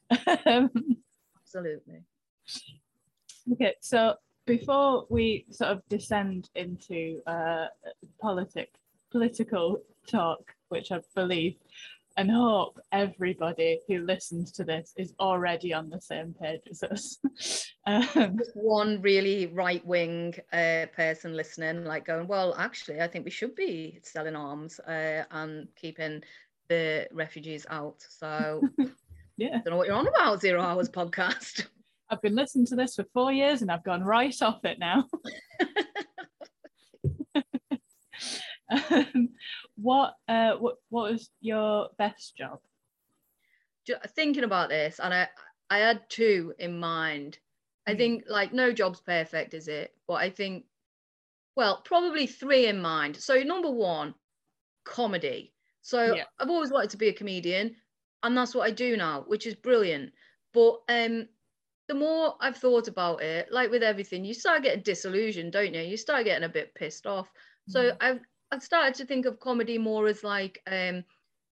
Absolutely. okay, so before we sort of descend into uh, politic political talk, which I believe and hope everybody who listens to this is already on the same page as us. um, one really right wing uh, person listening, like going, well, actually, I think we should be selling arms uh, and keeping the refugees out. So yeah, I don't know what you're on about, Zero Hours podcast. I've been listening to this for four years and I've gone right off it now. um, what uh what what was your best job? Thinking about this, and I I had two in mind. I Mm. think like no job's perfect, is it? But I think, well, probably three in mind. So number one, comedy. So Yeah. I've always wanted to be a comedian, and that's what I do now, which is brilliant. But um, the more I've thought about it, like with everything, you start getting disillusioned, don't you? You start getting a bit pissed off. So Mm. I've I've started to think of comedy more as like um,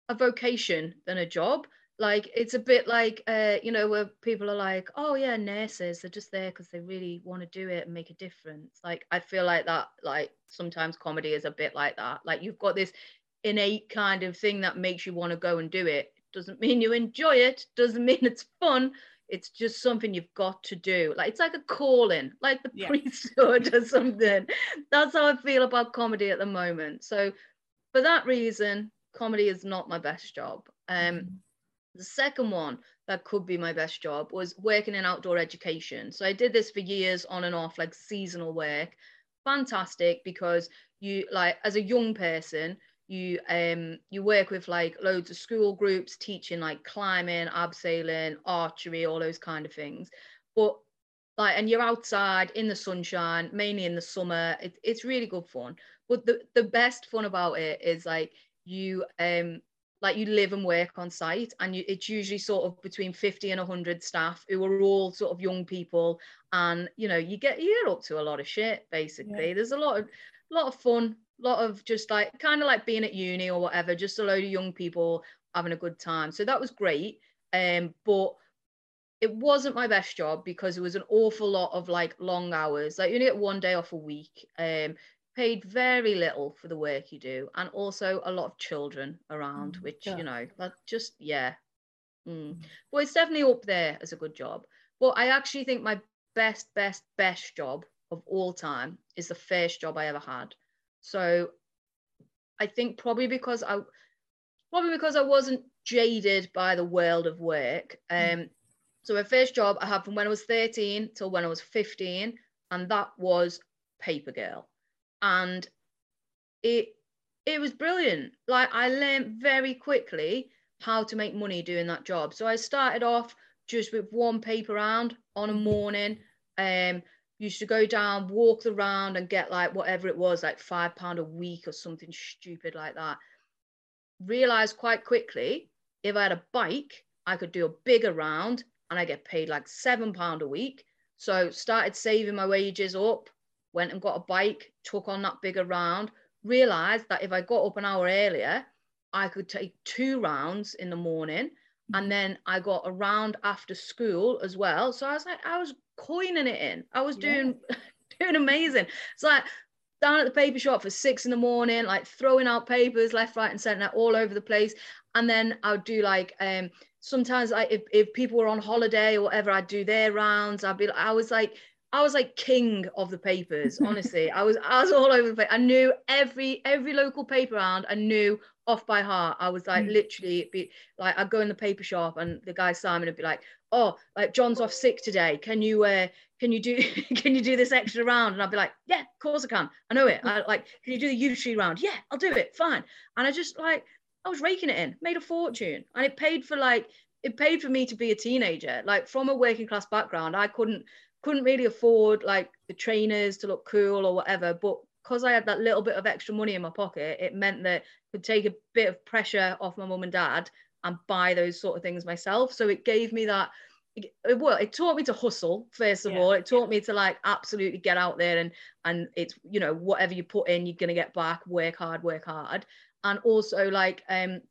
a vocation than a job. Like it's a bit like uh, you know where people are like, oh yeah, nurses they're just there because they really want to do it and make a difference. Like I feel like that. Like sometimes comedy is a bit like that. Like you've got this innate kind of thing that makes you want to go and do it. Doesn't mean you enjoy it. Doesn't mean it's fun. It's just something you've got to do. Like it's like a calling, like the Yeah. priesthood or something. That's how I feel about comedy at the moment. So for that reason, comedy is not my best job. Um, the second one that could be my best job was working in outdoor education. So I did this for years on and off, like seasonal work. Fantastic because you like as a young person, you um you work with like loads of school groups teaching like climbing, abseiling, archery, all those kind of things. But like and you're outside in the sunshine, mainly in the summer. It, it's really good fun. But the, the best fun about it is like you um like you live and work on site and you, it's usually sort of between 50 and 100 staff who are all sort of young people and you know you get you get up to a lot of shit basically there's a lot of lot of fun lot of just like kind of like being at uni or whatever just a load of young people having a good time. So that was great um but it wasn't my best job because it was an awful lot of like long hours. Like you only get one day off a week um paid very little for the work you do and also a lot of children around Mm, which yeah. you know that just yeah. Mm. but it's definitely up there as a good job. But i actually think my best best best job of all time is the first job i ever had so i think probably because i probably because i wasn't jaded by the world of work um so my first job i had from when i was 13 till when i was 15 and that was paper girl. And it it was brilliant. Like i learned very quickly how to make money doing that job. So i started off just with one paper round on a morning um used to go down walk the round and get like whatever it was like five pound a week or something stupid like that realized quite quickly if i had a bike i could do a bigger round and i get paid like seven pound a week so started saving my wages up went and got a bike, took on that bigger round, realized that if I got up an hour earlier, I could take two rounds in the morning. And mm-hmm. then I got a round after school as well. So I was like, I was coining it in. I was Yeah. doing doing amazing. It's like down at the paper shop for six in the morning, like throwing out papers left, right, and center all over the place. And then I would do like um sometimes I if, if people were on holiday or whatever, I'd do their rounds. I'd be I was like I was like king of the papers, honestly. I was I was all over the place. I knew every every local paper round. I knew off by heart. I was like Mm. literally it'd be like I'd go in the paper shop and the guy Simon would be like, "Oh, like John's off sick today. Can you uh can you do can you do this extra round?" And I'd be like, "Yeah, of course I can. I know it. I like can you do the U tree round? Yeah, I'll do it. Fine." And I just like I was raking it in, made a fortune, and it paid for like it paid for me to be a teenager. Like from a working class background, I couldn't couldn't really afford like the trainers to look cool or whatever. But because I had that little bit of extra money in my pocket, it meant that I could take a bit of pressure off my mum and dad and buy those sort of things myself. So it gave me that. It, well, it taught me to hustle first of Yeah, all. It taught me to like absolutely get out there and and it's you know whatever you put in, you're gonna get back. Work hard, work hard. and also like um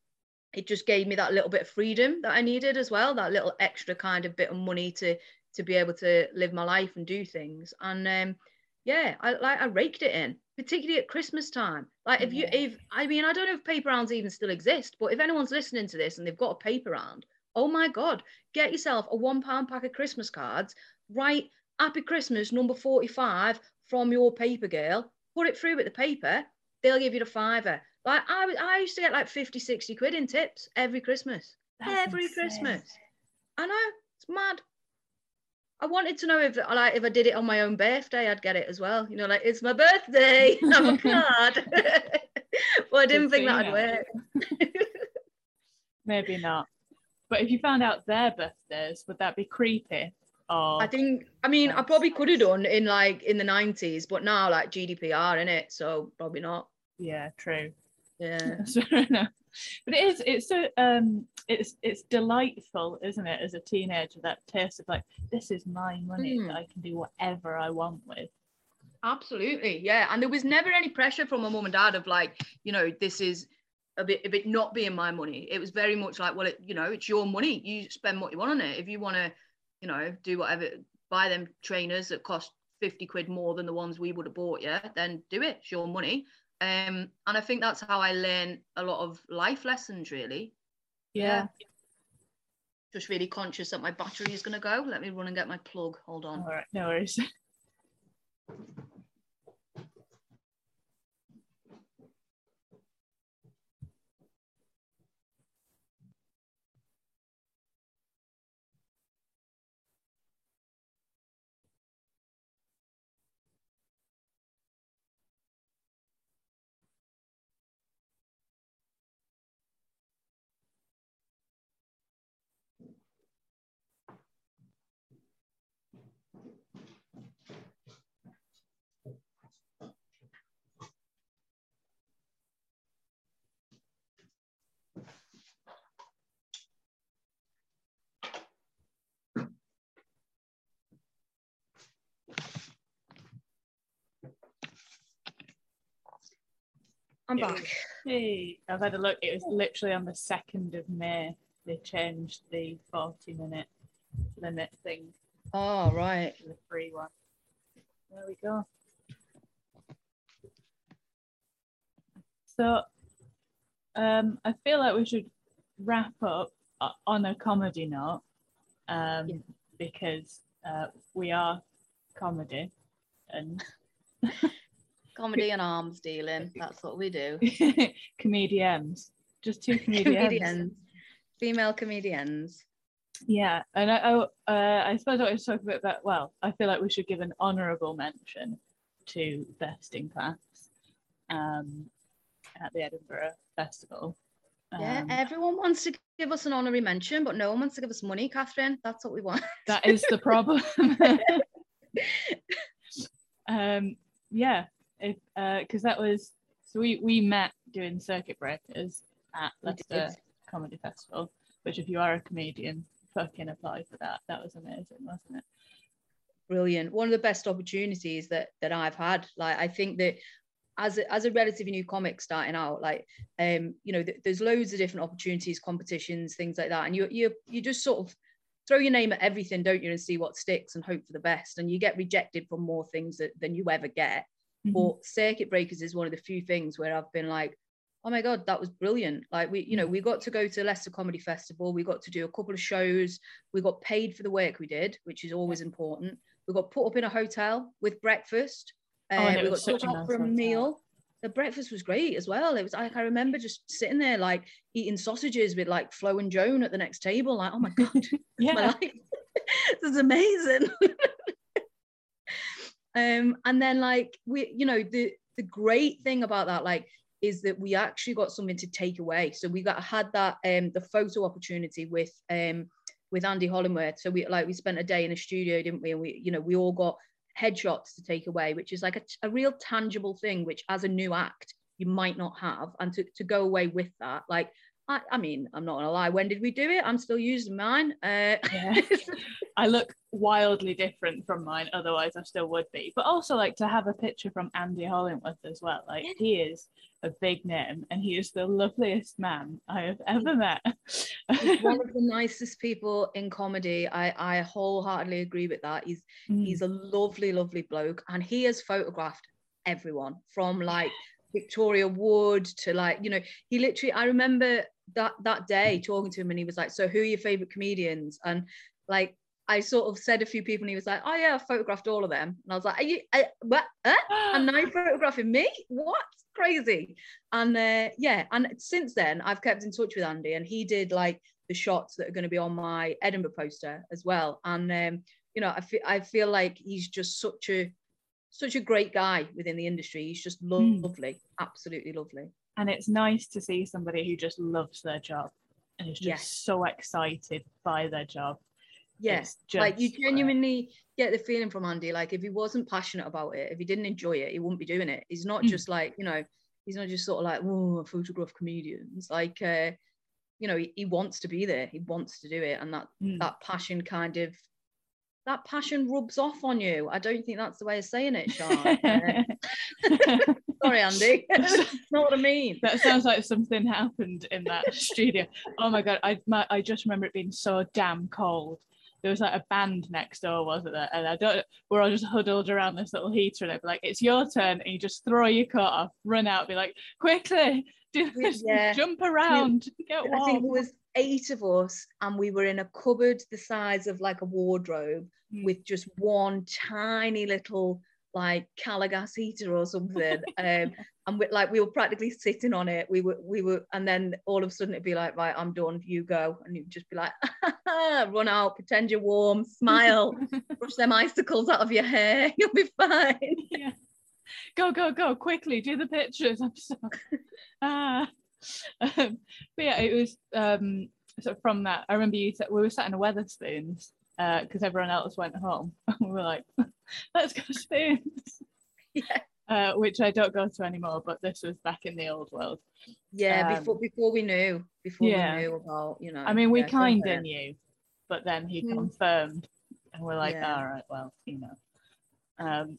it just gave me that little bit of freedom that I needed as well, that little extra kind of bit of money to to be able to live my life and do things. And um, yeah, I like I raked it in, particularly at Christmas time. Like if you if I mean I don't know if paper rounds even still exist, but if anyone's listening to this and they've got a paper round, oh my god, get yourself a one pound pack of Christmas cards, write Happy Christmas number 45 from your paper girl, put it through with the paper, they'll give you the fiver. Like I, I used to get like 50, 60 quid in tips every Christmas. That's every insane. Christmas. I know, it's mad. I wanted to know if like if I did it on my own birthday, I'd get it as well. You know, like it's my birthday, have a card. well, I didn't think that'd work. Maybe not. But if you found out their birthdays, would that be creepy? I think I mean I probably could have done in like in the 90s, but now like GDPR in it, so probably not. yeah, true. Yeah. That's fair enough. But it is it's so um it's it's delightful, isn't it, as a teenager, that taste of like, this is my money Mm. that I can do whatever I want with. Absolutely, yeah. And there was never any pressure from my mum and dad of like, you know, this is a bit, a bit not being my money. It was very much like, well, it, you know, it's your money. You spend what you want on it. If you want to, you know, do whatever, buy them trainers that cost fifty quid more than the ones we would have bought, yeah, then do it. It's your money. Um, and I think that's how I learn a lot of life lessons, really. Yeah. Just really conscious that my battery is going to go. Let me run and get my plug. Hold on. All right, no worries. I'm It back. was- Hey, I've had a look. It was literally on the second of May. They changed the forty-minute limit thing Oh, right. the free one. There we go. So, um, I feel like we should wrap up on a comedy note, um, Yeah. because uh, we are comedy, and Comedy and arms dealing. That's what we do. comedians, just two comedians. comedians, female comedians. Yeah, and I, I, uh, I suppose I was talking about that. Well, I feel like we should give an honourable mention to Best in Class um, at the Edinburgh Festival. Yeah, Um, everyone wants to give us an honorary mention, but no one wants to give us money, Catherine. That's what we want. that is the problem. um, yeah, because that was so we we met doing circuit breakers at. Leicester Comedy Festival. Which, if you are a comedian, fucking apply for that. That was amazing, wasn't it? Brilliant. One of the best opportunities that that I've had. Like I think that as a, as a relatively new comic starting out, like um, you know, th- there's loads of different opportunities, competitions, things like that, and you you you just sort of throw your name at everything, don't you, and see what sticks and hope for the best. And you get rejected from more things that, than you ever get. Mhm. But circuit breakers is one of the few things where I've been like, oh my god, that was brilliant. Like we, you know, we got to go to Leicester Comedy Festival. We got to do a couple of shows. We got paid for the work we did, which is always important. We got put up in a hotel with breakfast. Oh, and Uh, it we got took a out nice for a hotel. meal. The breakfast was great as well. It was like I remember just sitting there like eating sausages with like Flo and Joan at the next table. Like, oh my god, my yeah, life. this is amazing. um, and then like we, you know, the the great thing about that, like, is that we actually got something to take away. So we got had that um the photo opportunity with um with Andy Hollingworth. So we like we spent a day in a studio, didn't we? And we, you know, we all got headshots to take away, which is like a, a real tangible thing, which as a new act you might not have. And to, to go away with that, like I, I mean, I'm not gonna lie. When did we do it? I'm still using mine. Uh, Yeah. I look wildly different from mine, otherwise I still would be. But also like to have a picture from Andy Hollingworth as well. Like he is a big name and he is the loveliest man I have ever met. he's one of the nicest people in comedy. I, I wholeheartedly agree with that. He's Mm. he's a lovely, lovely bloke, and he has photographed everyone from like Victoria Wood to like, you know, he literally I remember that that day talking to him and he was like, So who are your favorite comedians? And like I sort of said a few people and he was like, Oh yeah, I photographed all of them. And I was like, Are you uh, what? Uh? and now you're photographing me? What? Crazy. And uh, yeah, and since then I've kept in touch with Andy and he did like the shots that are going to be on my Edinburgh poster as well. And um, you know, I feel I feel like he's just such a such a great guy within the industry. He's just lo- Mm. lovely, absolutely lovely. and it's nice to see somebody who just loves their job and is just Yes. so excited by their job. Yes, like you great. genuinely get the feeling from Andy. Like if he wasn't passionate about it, if he didn't enjoy it, he wouldn't be doing it. He's not Mm. just like you know, he's not just sort of like oh, photograph comedians. Like uh, you know, he, he wants to be there. He wants to do it, and that Mm. that passion kind of that passion rubs off on you. I don't think that's the way of saying it, Sean. Sorry, Andy. That's not what I mean. that sounds like something happened in that studio. Oh my god, I my, I just remember it being so damn cold. There was like a band next door, wasn't there? And I don't. We're all just huddled around this little heater, and it'd be like, "It's your turn," and you just throw your coat off, run out, be like, "Quickly, do this, yeah. jump around, get warm." I think there was eight of us, and we were in a cupboard the size of like a wardrobe Mm. with just one tiny little like Calor Gas heater or something. um, and we, like we were practically sitting on it. We were, we were, and then all of a sudden it'd be like, right, I'm done. You go, and you'd just be like, run out, pretend you're warm, smile, brush them icicles out of your hair. You'll be fine. yeah. Go, go, go, quickly, do the pictures. I'm so ah. Um, but yeah, it was um sort of from that. I remember you said we were sat in a Wetherspoons because everyone else went home. we were like, let's go to spoons. Yeah. Uh, which I don't go to anymore, but this was back in the old world. Yeah, Um, before before we knew, before yeah. we knew about, you know. I mean, we yeah, kind of knew, but then he Mm. confirmed, and we're like, Yeah. all right, well, you know. Um,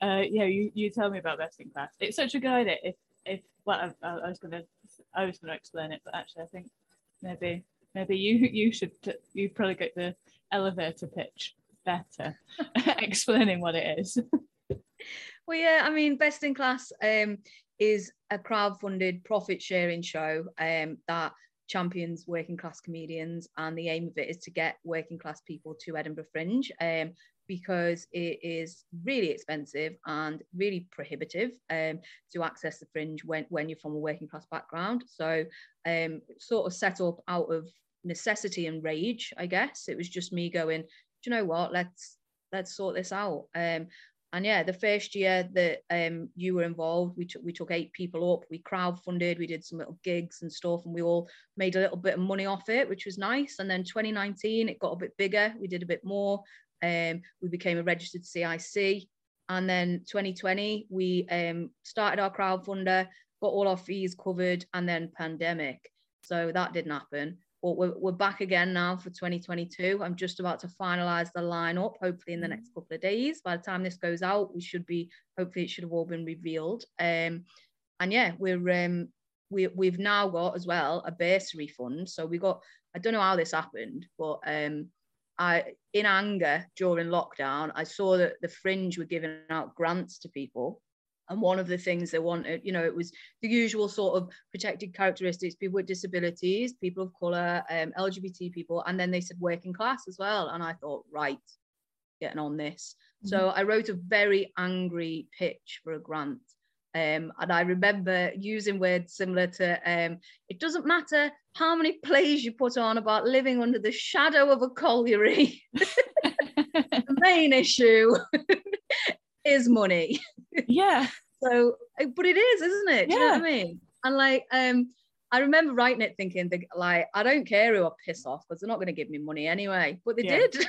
uh, yeah, you, you tell me about best in class. It's such a good idea. If if well, I, I was gonna I was gonna explain it, but actually, I think maybe maybe you you should you probably get the elevator pitch better, explaining what it is. Well, yeah, I mean, Best in Class um, is a crowd-funded profit-sharing show um, that champions working class comedians, and the aim of it is to get working class people to Edinburgh Fringe um, because it is really expensive and really prohibitive um, to access the Fringe when when you're from a working class background. So, um, sort of set up out of necessity and rage, I guess. It was just me going, do you know what? Let's let's sort this out. Um, and yeah, the first year that um, you were involved, we took we took eight people up. We crowdfunded, we did some little gigs and stuff, and we all made a little bit of money off it, which was nice. And then 2019, it got a bit bigger. We did a bit more. Um, we became a registered CIC. And then 2020, we um, started our crowdfunder, got all our fees covered, and then pandemic. So that didn't happen. But we're, we're back again now for 2022. I'm just about to finalize the lineup, hopefully in the next couple of days. By the time this goes out, we should be, hopefully, it should have all been revealed. Um, and yeah, we're um, we, we've now got as well a bursary fund. So we got, I don't know how this happened, but um, I, in anger during lockdown, I saw that the Fringe were giving out grants to people. And one of the things they wanted, you know, it was the usual sort of protected characteristics, people with disabilities, people of colour, um, LGBT people, and then they said working class as well. And I thought, right, getting on this. So I wrote a very angry pitch for a grant. Um, and I remember using words similar to um, it doesn't matter how many plays you put on about living under the shadow of a colliery. the main issue is money. yeah, So, uh, but it is, isn't it? Do you know what I mean? And like, um, I remember writing it thinking, like, I don't care who I piss off because they're not going to give me money anyway. But they Yeah. did.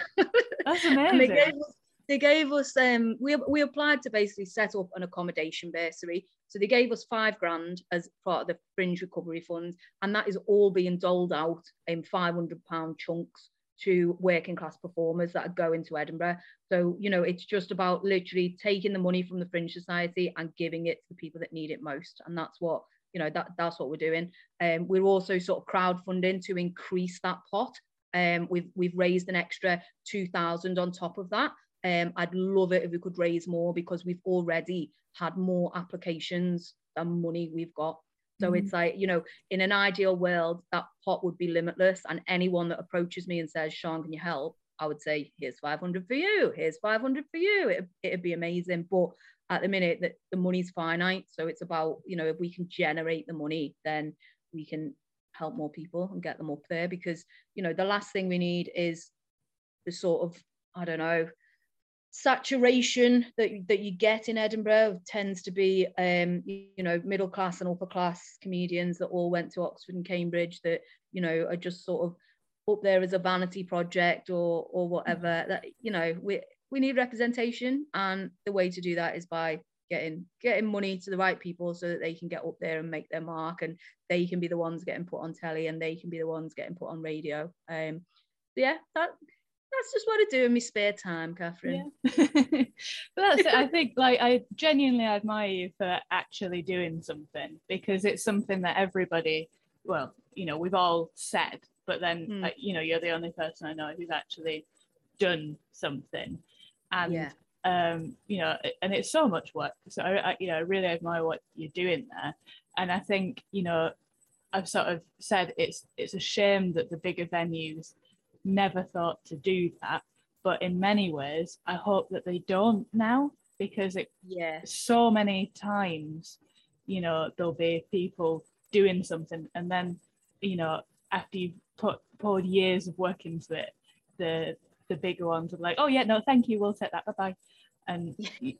that's and they amazing. gave us they gave us um we we applied to basically set up an accommodation bursary. So they gave us five grand as part of the fringe recovery fund, and that is all being doled out in 500 pound chunks to working class performers that are going to Edinburgh. So, you know, it's just about literally taking the money from the Fringe Society and giving it to the people that need it most. And that's what, you know, that, that's what we're doing. Um, we're also sort of crowdfunding to increase that pot. Um, we've, we've raised an extra 2,000 on top of that. Um, I'd love it if we could raise more because we've already had more applications than money we've got. So mm-hmm. it's like, you know, in an ideal world, that pot would be limitless. And anyone that approaches me and says, Sean, can you help? I would say, here's 500 for you. Here's 500 for you. It, it'd be amazing. But at the minute, that the money's finite. So it's about, you know, if we can generate the money, then we can help more people and get them up there. Because, you know, the last thing we need is the sort of, I don't know, saturation that that you get in Edinburgh tends to be um, you know middle class and upper class comedians that all went to Oxford and Cambridge that you know are just sort of up there as a vanity project or or whatever mm. that you know we we need representation and the way to do that is by getting getting money to the right people so that they can get up there and make their mark and they can be the ones getting put on telly and they can be the ones getting put on radio um yeah that that's just what I do in my spare time, Catherine. Yeah. but that's it. I think like I genuinely admire you for actually doing something because it's something that everybody, well, you know, we've all said, but then mm. like, you know, you're the only person I know who's actually done something. And yeah. um, you know, and it's so much work. So I, I you know, I really admire what you're doing there. And I think, you know, I've sort of said it's it's a shame that the bigger venues never thought to do that. But in many ways, I hope that they don't now because it yeah so many times, you know, there'll be people doing something and then, you know, after you've put poured years of work into it, the the bigger ones are like, oh yeah, no, thank you, we'll take that, bye bye. And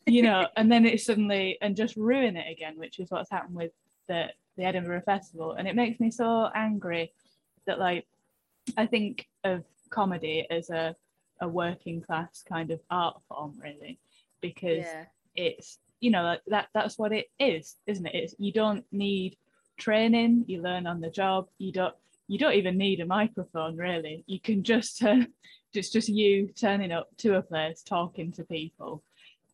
you know, and then it's suddenly and just ruin it again, which is what's happened with the the Edinburgh Festival. And it makes me so angry that like I think of comedy as a, a working class kind of art form really because yeah. it's you know that that's what it is isn't it? It's you don't need training you learn on the job you don't you don't even need a microphone really. You can just uh, just just you turning up to a place talking to people.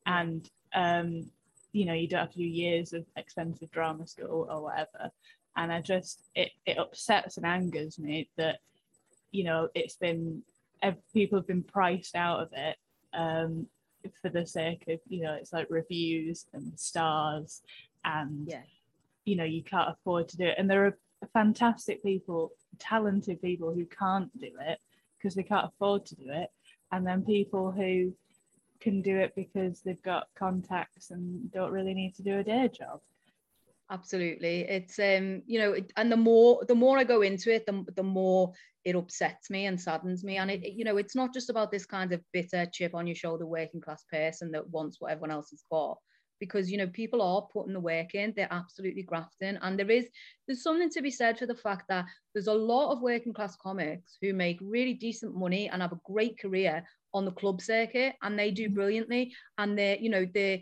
And um you know you don't have to do years of expensive drama school or whatever. And i just it, it upsets and angers me that you know it's been people have been priced out of it um, for the sake of you know it's like reviews and stars and yeah. you know you can't afford to do it. And there are fantastic people talented people who can't do it because they can't afford to do it. And then people who can do it because they've got contacts and don't really need to do a day job absolutely. It's um you know and the more the more i go into it the, the more it upsets me and saddens me. And it you know it's not just about this kind of bitter chip on your shoulder working class person that wants what everyone else has got. Because you know people are putting the work in. They're absolutely grafting. And there is there's something to be said for the fact that there's a lot of working class comics who make really decent money and have a great career on the club circuit and they do brilliantly. And they're you know they're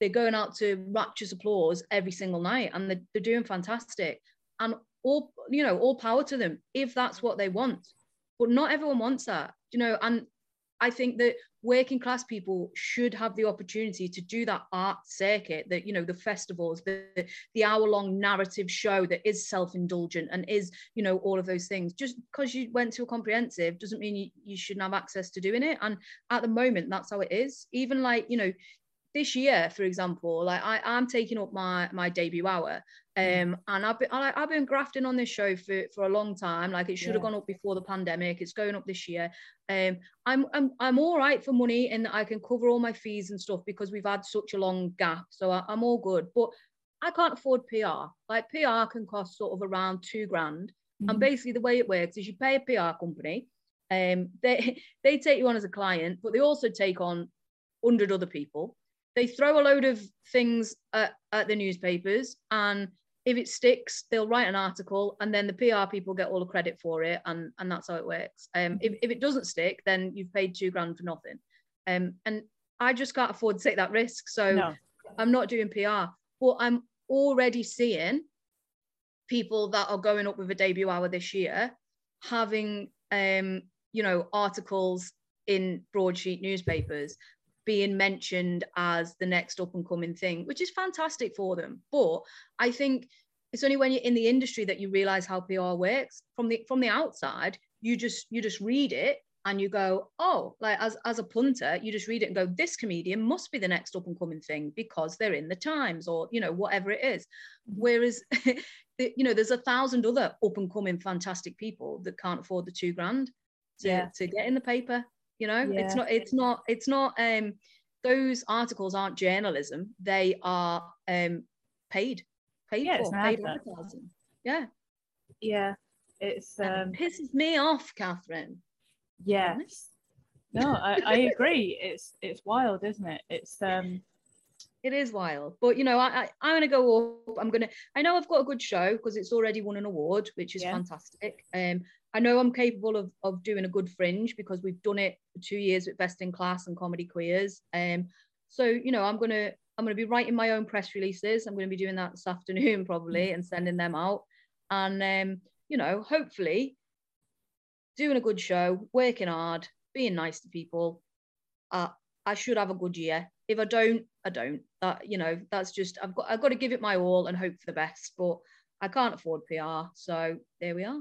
they're going out to rapturous applause every single night and they're, they're doing fantastic. And all you know all power to them if that's what they want. But not everyone wants that you know and i think that working class people should have the opportunity to do that art circuit that you know the festivals the the hour long narrative show that is self-indulgent and is you know all of those things. Just because you went to a comprehensive doesn't mean you, you shouldn't have access to doing it. And at the moment that's how it is. Even like you know this year, for example, like I, I'm taking up my my debut hour, mm. um, and I've been I, have been grafting on this show for for a long time. Like it should yeah. have gone up before the pandemic. It's going up this year. Um, I'm I'm I'm all right for money, and I can cover all my fees and stuff because we've had such a long gap. So I, I'm all good, but I can't afford PR. Like PR can cost sort of around two grand, mm. and basically the way it works is you pay a PR company. Um, they they take you on as a client, but they also take on hundred other people they throw a load of things at, at the newspapers and if it sticks they'll write an article and then the pr people get all the credit for it and and that's how it works um if, if it doesn't stick then you've paid two grand for nothing um and I just can't afford to take that risk. So No. I'm not doing PR, but I'm already seeing people that are going up with a debut hour this year having um you know articles in broadsheet newspapers being mentioned as the next up and coming thing which is fantastic for them. But i think it's only when you're in the industry that you realize how pr works. From the from the outside you just you just read it and you go oh like as as a punter you just read it and go this comedian must be the next up and coming thing because they're in the times or you know whatever it is. Whereas you know there's a thousand other up and coming fantastic people that can't afford the two grand to, Yeah. to get in the paper you know? It's not it's not it's not um those articles aren't journalism. They are um paid paid Yeah, for paid advertising. Yeah. Yeah, it's um, it pisses me off catherine. Yes. No, I, I agree. It's it's wild, isn't it? It's um, it is wild. But you know i, I i'm gonna go up i'm gonna i know i've got a good show because it's already won an award which is Yeah. fantastic. Um i know i'm capable of of doing a good fringe because we've done it for two years with best in class and comedy queers um so you know i'm gonna i'm gonna be writing my own press releases i'm gonna be doing that this afternoon probably and sending them out and um you know hopefully doing a good show working hard being nice to people uh, I should have a good year. If I don't, I don't. That you know, that's just I've got I've got to give it my all and hope for the best. But I can't afford PR, so there we are.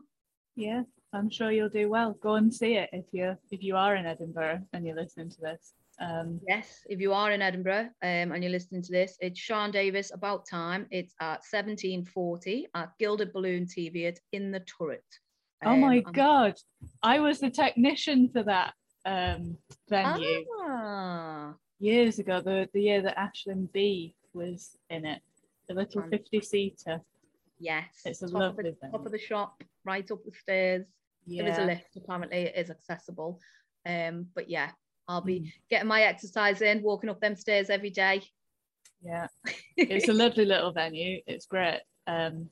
yeah, I'm sure you'll do well. Go and see it if you if you are in Edinburgh and you're listening to this. Um, Yes, if you are in Edinburgh um, and you're listening to this, it's Sean Davis. About time. It's at 1740 at Gilded Balloon Teviot in the Turret. oh my Um, god, I was the technician for that um venue Ah, years ago. The the year that Ashlyn B was in it, the little fifty seater. Yes. It's a top of lovely the, top of the shop, right up the stairs. Yeah, There is a lift, apparently it is accessible. Um, but yeah, I'll be Mm. getting my exercise in, walking up them stairs every day. yeah. It's a lovely little venue. It's great. Um,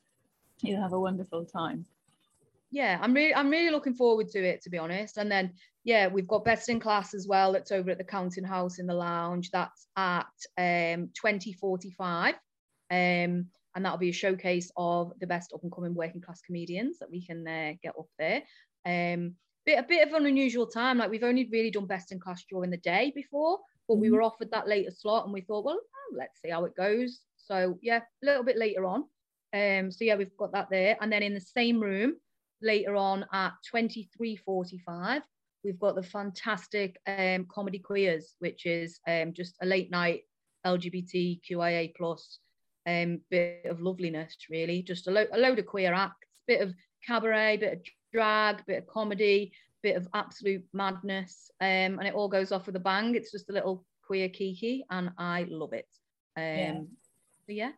you'll have a wonderful time. yeah, I'm really I'm really looking forward to it to be honest. And then yeah, we've got best in class as well. That's over at the Counting House in the lounge. That's at um 2045. Um and that'll be a showcase of the best up and coming working class comedians that we can uh, get up there. Um bit a bit of an unusual time. Like we've only really done best in class during the day before, but we Mhm. were offered that later slot and we thought, well, oh, let's see how it goes. So yeah, a little bit later on. Um, so yeah, we've got that there. And then in the same room, later on at 23.45, we've got the fantastic um, Comedy Queers, which is um, just a late night LGBTQIA plus um, bit of loveliness, really. Just a, lo- a load of queer acts, bit of cabaret, bit of drag, bit of comedy, bit of absolute madness. Um, and it all goes off with a bang. It's just a little queer kiki, and I love it. Um, Yeah. so yeah,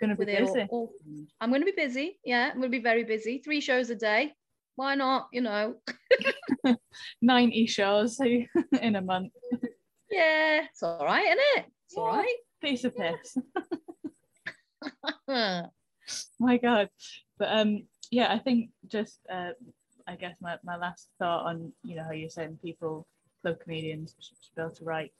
Gonna be all- busy. all- I'm going to be busy. Yeah, I'm going to be very busy. Three shows a day. Why not? You know. 90 shows in a month. Yeah, it's all right, isn't it? It's all Yeah. right. Piece of piss. My god. But um yeah i think just uh i guess my, my last thought on you know how you're saying people club comedians should be able to write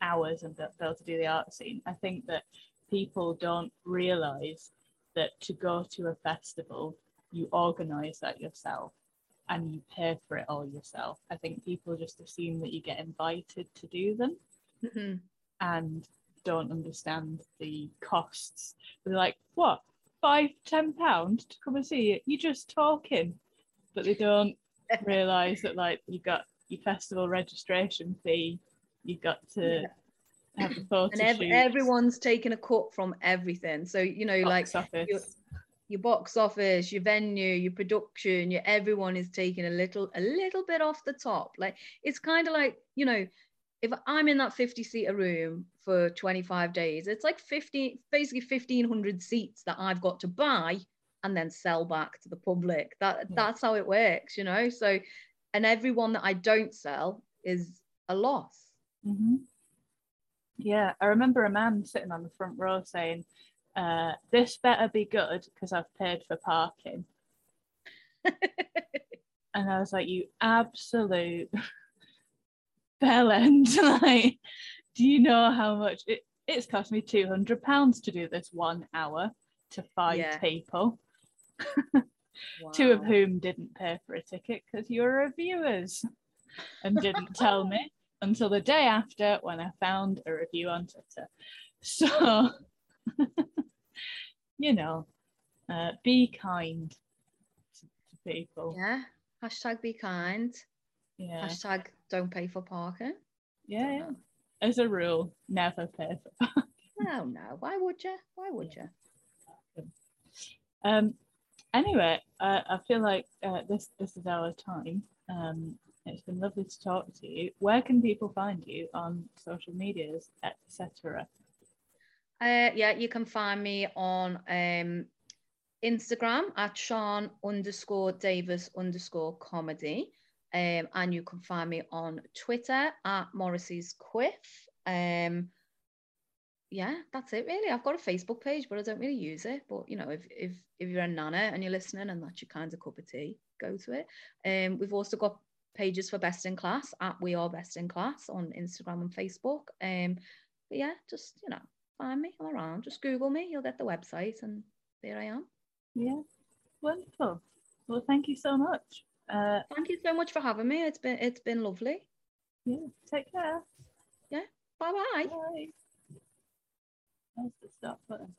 hours and be able to do the art scene. I think that people don't realize that to go to a festival you organize that yourself and you pay for it all yourself. I think people just assume that you get invited to do them. Mhm. and don't understand the costs. They're like, what, five, ten pounds to come and see you? You're just talking. But they don't realise that like you've got your festival registration fee, you've got to have the photo and ev- everyone's taking a cut from everything. So you know, like box office. your- your box office, your venue, your production, your everyone is taking a little a little bit off the top. Like it's kind of like you know, if I'm in that 50 seater room for 25 days, it's like 50 basically 1500 seats that I've got to buy and then sell back to the public. That Yeah. that's how it works, you know. So, and everyone that I don't sell is a loss. hmm Yeah, I remember a man sitting on the front row saying, uh, "This better be good because I've paid for parking." and I was like, "You absolute bell end!" like, Do you know how much it, it's cost me two hundred pounds to do this one hour to five Yeah. people, two of whom didn't pay for a ticket because you were reviewers and didn't tell me until the day after when I found a review on Twitter. So, you know, uh, be kind to, to people. Yeah. Hashtag be kind. Yeah. Hashtag don't pay for parking. Yeah, yeah. As a rule, never pay for No, no. Why would you? Why would you? Um, anyway, uh, I feel like uh, this this is our time. Um, it's been lovely to talk to you. Where can people find you on social medias, etc.? Uh, yeah, you can find me on um, Instagram at Sean underscore Davis underscore comedy. Um, and you can find me on Twitter at Morrissey's Quiff. Um, yeah, that's it really. I've got a Facebook page, but I don't really use it. But you know, if if if you're a nana and you're listening and that's your kind of cup of tea, go to it. Um, we've also got pages for Best in Class at We Are Best in Class on Instagram and Facebook. Um, but yeah, just you know, find me. Around. Just Google me. You'll get the website, and there I am. Yeah, wonderful. Well, thank you so much. Uh, Thank you so much for having me. It's been it's been lovely. yeah, take care. Yeah. Bye bye. Bye. Where's the stop button?